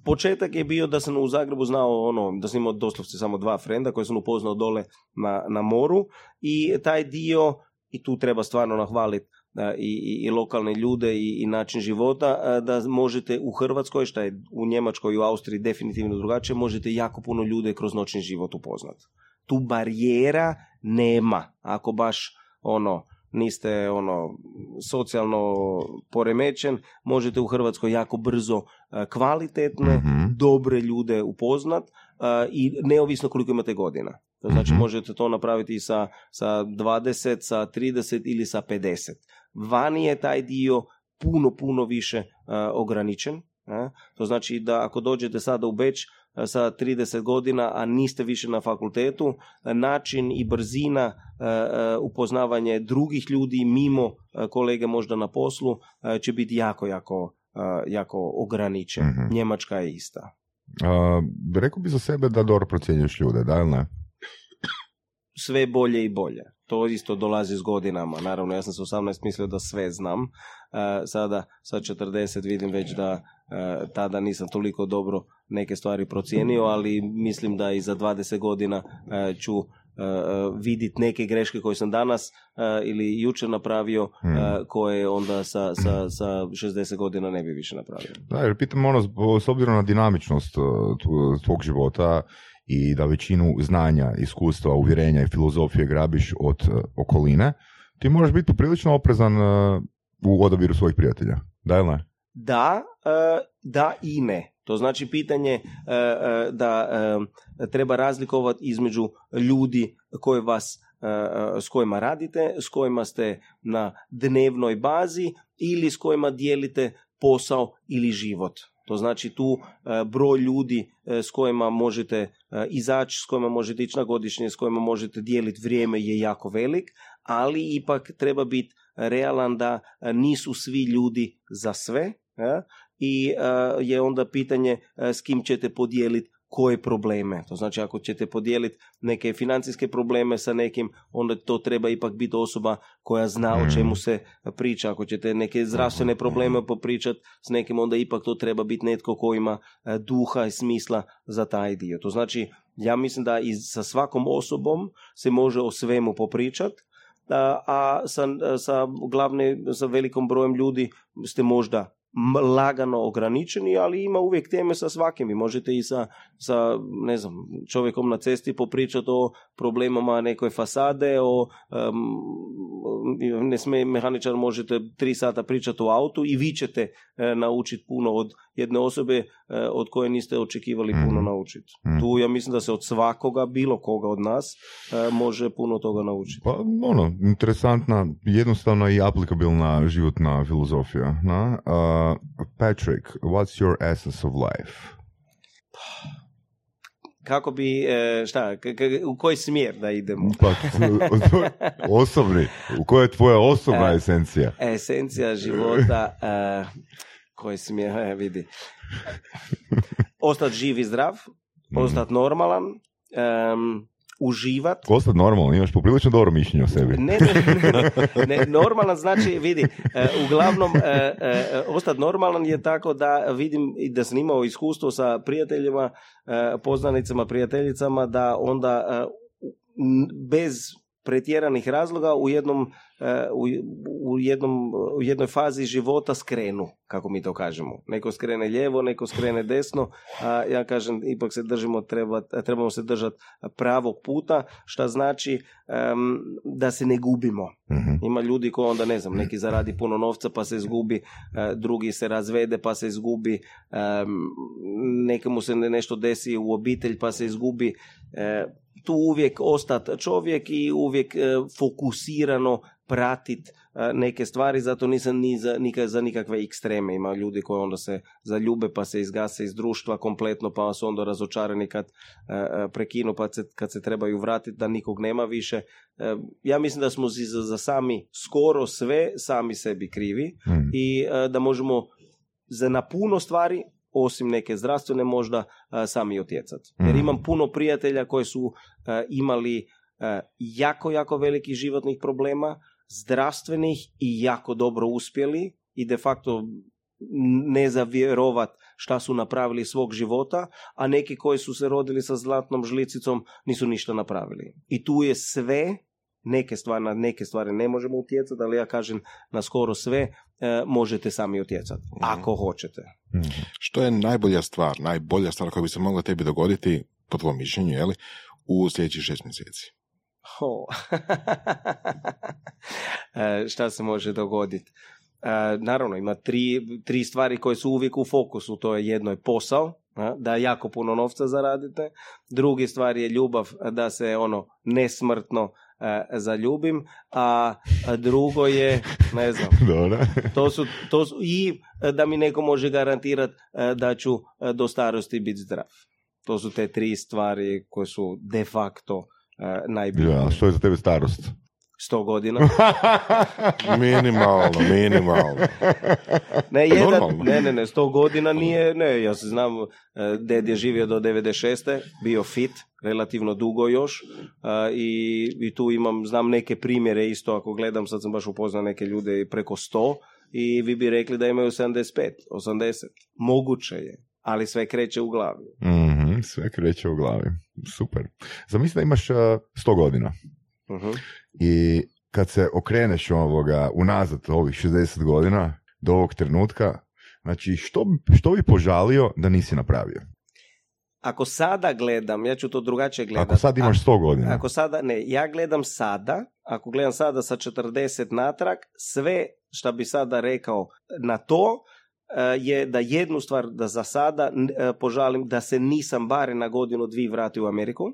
Početak je bio da sam u Zagrebu znao ono, da sam imao doslovce samo dva frenda koje sam upoznao dole na, na moru i taj dio, i tu treba stvarno nahvaliti i, i, i lokalne ljude i, i način života, da možete u Hrvatskoj, šta je u Njemačkoj i u Austriji definitivno drugačije, možete jako puno ljude kroz noćni život upoznat. Tu barijera nema, ako baš ono, niste ono socijalno poremećen, možete u Hrvatskoj jako brzo kvalitetne, Mhm. dobre ljude upoznat i neovisno koliko imate godina. To znači Mhm. možete to napraviti sa, sa 20, sa 30 ili sa 50. Vani je taj dio puno, puno više a, ograničen. a. To znači da ako dođete sada u Beč a, sa 30 godina, a niste više na fakultetu, način i brzina a, upoznavanje drugih ljudi mimo kolege možda na poslu će biti jako, jako, jako ograničen. Mhm. Njemačka je ista. A, rekao bi za sebe da dobro procjenjuješ ljude, da ili ne? Sve bolje i bolje. To isto dolazi s godinama. Naravno, ja sam se 18 mislio da sve znam. E, sada, sa 40 vidim već da e, tada nisam toliko dobro neke stvari procijenio, ali mislim da i za 20 godina e, ću vidjeti neke greške koje sam danas ili jučer napravio, Hmm. koje onda sa, sa, sa 60 godina ne bi više napravio. Da, jer pitam ono, s obzirom na dinamičnost tv- tvog života i da većinu znanja, iskustva, uvjerenja i filozofije grabiš od uh, okoline, ti moraš biti poprilično oprezan uh, u odabiru svojih prijatelja. Da ili ne? Da, e, da i ne. To znači pitanje e, e, da e, treba razlikovati između ljudi koji vas e, e, s kojima radite, s kojima ste na dnevnoj bazi ili s kojima dijelite posao ili život. To znači tu e, broj ljudi e, s kojima možete e, izaći, s kojima možete ići na godišnje, s kojima možete dijeliti vrijeme je jako velik, ali ipak treba biti realan da nisu svi ljudi za sve i je onda pitanje s kim ćete podijeliti koje probleme. To znači ako ćete podijeliti neke financijske probleme sa nekim, onda to treba ipak biti osoba koja zna o Mm. čemu se priča. Ako ćete neke zdravstvene probleme popričati s nekim, onda ipak to treba biti netko ko ima e, duha i smisla za taj dio. To znači, ja mislim da i sa svakom osobom se može o svemu popričati, a, sa, sa, glavne, sa velikom brojem ljudi ste možda lagano ograničeni, ali ima uvijek teme sa svakim. Vi možete i sa, sa ne znam, čovjekom na cesti popričati o problemama nekoj fasade, o em, ne sme mehaničar možete tri sata pričati o autu i vi ćete e, naučiti puno od jedne osobe e, od koje niste očekivali puno Mhm. naučiti. Mhm. Tu ja mislim da se od svakoga, bilo koga od nas, e, može puno toga naučiti. Pa, ono, interesantna, jednostavna i aplikabilna životna filozofija. Na? Uh, Patrick, what's your essence of life? Kako bi, e, šta, u koji smjer da idemo? Pa, osobni, u koja je tvoja osobna esencija? Esencija života, koji smjer, e, vidi. Ostati živ i zdrav, ostati normalan, em, uživat. Ostati normalno, imaš poprilično dobro mišljenje o sebi. Ne, ne, ne, ne, normalan znači, vidi, e, uglavnom, e, e, ostati normalan je tako da vidim i da sam imao iskustvo sa prijateljima, poznanicama, prijateljicama, da onda bez pretjeranih razloga u jednom, e, u, jednom u jednoj fazi života skrenu, kako mi to kažemo. Neko skrene lijevo, neko skrene desno, a ja kažem ipak se držimo treba, trebamo se držati pravog puta, što znači em, da se ne gubimo. Mhm. Ima ljudi koji onda, ne znam, neki zaradi puno novca pa se izgubi, e, drugi se razvede pa se izgubi, em, nekemu se ne- nešto desi u obitelj pa se izgubi. E, tu uvijek ostat čovjek i uvijek e, fokusirano pratit e, neke stvari, zato nisam ni za, nika- za nikakve ekstreme. Ima ljudi koji onda se zaljube pa se izgase iz društva kompletno pa su onda razočarani kad e, prekinu pa se, kad se trebaju vratiti da nikog nema više. Ja mislim da smo za, za sami skoro sve sami sebi krivi Mhm. i da možemo za na puno stvari osim neke zdravstvene možda e, sami utjecati. Jer Mhm. imam puno prijatelja koji su e, imali e, jako, jako velikih životnih problema, zdravstvenih i jako dobro uspjeli i de facto ne zavjerovat šta su napravili svog života, a neki koji su se rodili sa zlatnom žlicicom nisu ništa napravili. I tu je sve, neke stvari, na neke stvari ne možemo utjecati, ali ja kažem na skoro sve e, možete sami utjecati, ako hoćete. Mhm. Što je najbolja stvar, najbolja stvar koja bi se mogla tebi dogoditi, po tvojom mišljenju, je li, u sljedećih šest mjeseci? Ho. E, šta se može dogoditi? E, naravno, ima tri, tri stvari koje su uvijek u fokusu. To je jedno je posao, da jako puno novca zaradite. Drugi stvar je ljubav, da se ono nesmrtno zaljubim. A a drugo je, ne znam, to su, to su, i e, da mi neko može garantirati da ću e, do starosti biti zdrav. To su te tri stvari koje su de facto e, najbitnije. Ja, što je za tebe starost? 100 godina. Minimalno, minimalno. Ne, jedan, Normalno. ne, ne, ne, 100 godina nije, ne, ja se znam, e, ded je živio do 96. bio fit, relativno dugo još e, i, i tu imam, znam neke primjere isto, ako gledam, sad sam baš upoznao neke ljude preko 100 i vi bi rekli da imaju 75, 80. Moguće je, ali sve kreće u glavi. Mhm, sve kreće u glavi. Super. Zamisli da imaš uh, 100 godina Mhm. i kad se okreneš ovoga unazad ovih 60 godina do ovog trenutka, znači što, što bi požalio da nisi napravio? Ako sada gledam, ja ću to drugačije gledati. Ako sad imaš 100 godina. Ako sada, ne, ja gledam sada, ako gledam sada sa 40 natrag, sve što bi sada rekao na to e, je da jednu stvar da za sada e, požalim da se nisam bare na godinu dvi vratio u Ameriku.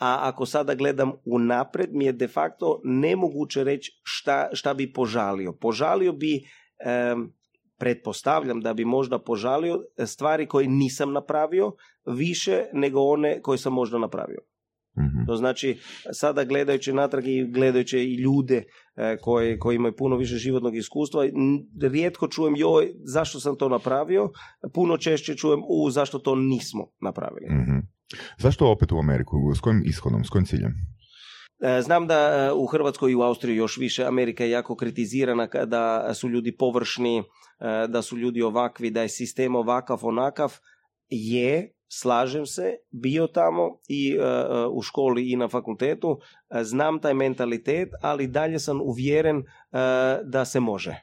A ako sada gledam unapred, mi je de facto nemoguće reći šta, šta bi požalio. Požalio bi, pretpostavljam da bi možda požalio stvari koje nisam napravio više nego one koje sam možda napravio. Mhm. To znači, sada gledajući natrag i gledajući i ljude e, koji, koji imaju puno više životnog iskustva, rijetko čujem joj, zašto sam to napravio, puno češće čujem u, zašto to nismo napravili. Mhm. Zašto opet u Ameriku? S kojim ishodom? S kojim ciljem? E, Znam da e, u Hrvatskoj i u Austriji još više Amerika je jako kritizirana kada su ljudi površni, e, da su ljudi ovakvi, da je sistem ovakav, onakav. Je, slažem se, bio tamo i u školi i na fakultetu, znam taj mentalitet, ali dalje sam uvjeren da se može.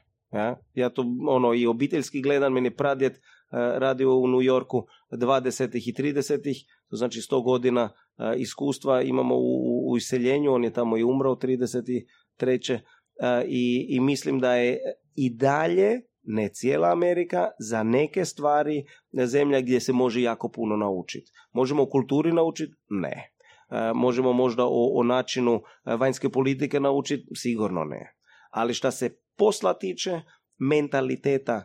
Ja, to ono i obiteljski gledam, meni je pradjet radio u New Yorku 20. i 30. To znači 100 godina iskustva imamo u, u iseljenju, on je tamo i umrao 33. E, i, i mislim da je i dalje, ne cijela Amerika, za neke stvari zemlja gdje se može jako puno naučiti. Možemo o kulturi naučiti? Ne. E, možemo možda o, o načinu e, vanjske politike naučiti? Sigurno ne. Ali šta se posla tiče, mentaliteta e,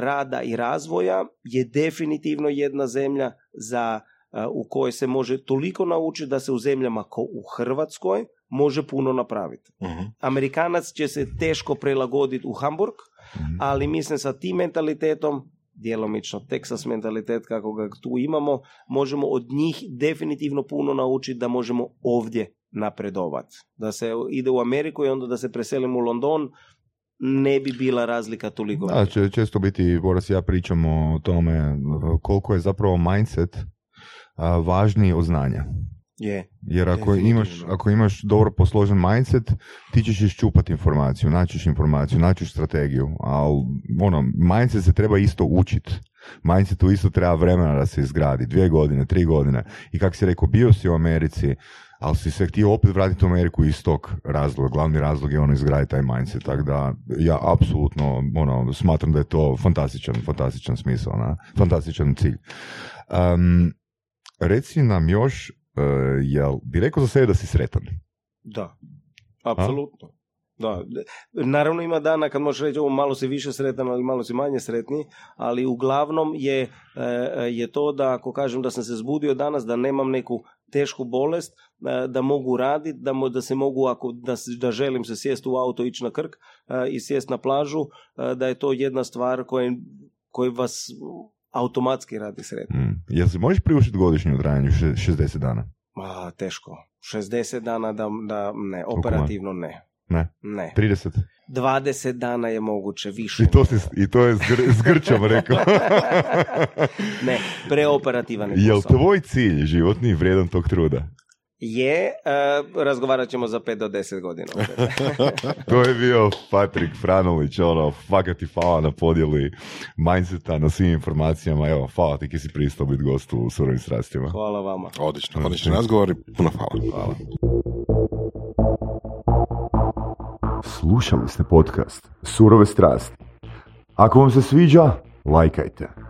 rada i razvoja je definitivno jedna zemlja za e, u kojoj se može toliko naučiti da se u zemljama kao u Hrvatskoj može puno napraviti. Mhm. Amerikanac će se teško prilagoditi u Hamburg, Mhm. ali mislim sa tim mentalitetom djelomično Texas mentalitet kako ga tu imamo, možemo od njih definitivno puno naučiti da možemo ovdje napredovati. Da se ide u Ameriku i onda da se preselimo u London, ne bi bila razlika toliko. Da, često biti, Boras i ja pričamo o tome koliko je zapravo mindset važniji od znanja. Je. Jer ako imaš, ako imaš dobro posložen mindset, ti ćeš iščupati informaciju, naćiš informaciju, naćiš strategiju, ali ono, mindset se treba isto učiti. Mindsetu isto treba vremena da se izgradi, dvije godine, tri godine. I kako si rekao, bio si u Americi, ali si se htio opet vratiti u Ameriku iz tog razloga. Glavni razlog je ono izgraditi taj mindset. Tako da ja apsolutno ono, smatram da je to fantastičan, fantastičan smisao, na, fantastičan cilj. Um, reci nam još Uh, jel bi rekao za sebe da si sretan? Da, apsolutno. Da, naravno ima dana kad možeš reći ovo malo si više sretan, ali malo si manje sretni, ali uglavnom je, e, je to da ako kažem da sam se zbudio danas, da nemam neku tešku bolest, e, da mogu raditi, da, da se mogu, ako da, da želim se sjesti u auto, ići na krk i sjesti na plažu, da je to jedna stvar koja, koja vas automatski radi sretno. Mm. Jel se možeš priuštiti godišnju trajanju 60 dana? Ma, teško. 60 dana da, da ne, operativno ne. Ne? Ne. 30? 20 dana je moguće više. I to, si, i to je zgr, rekao. ne, preoperativan je Jel tvoj cilj životni vrijedan tog truda? Je, uh, razgovarat ćemo za 5 do 10 godina. to je bio Patrik Franulić, ono, fakat ti hvala na podjeli mindseta, na svim informacijama, evo, hvala ti ki si pristao biti gost u surovim strastima. Hvala vama. Odlično, odlično razgovor i puno hvala. Hvala. Slušali ste podcast Surove strasti. Ako vam se sviđa, lajkajte.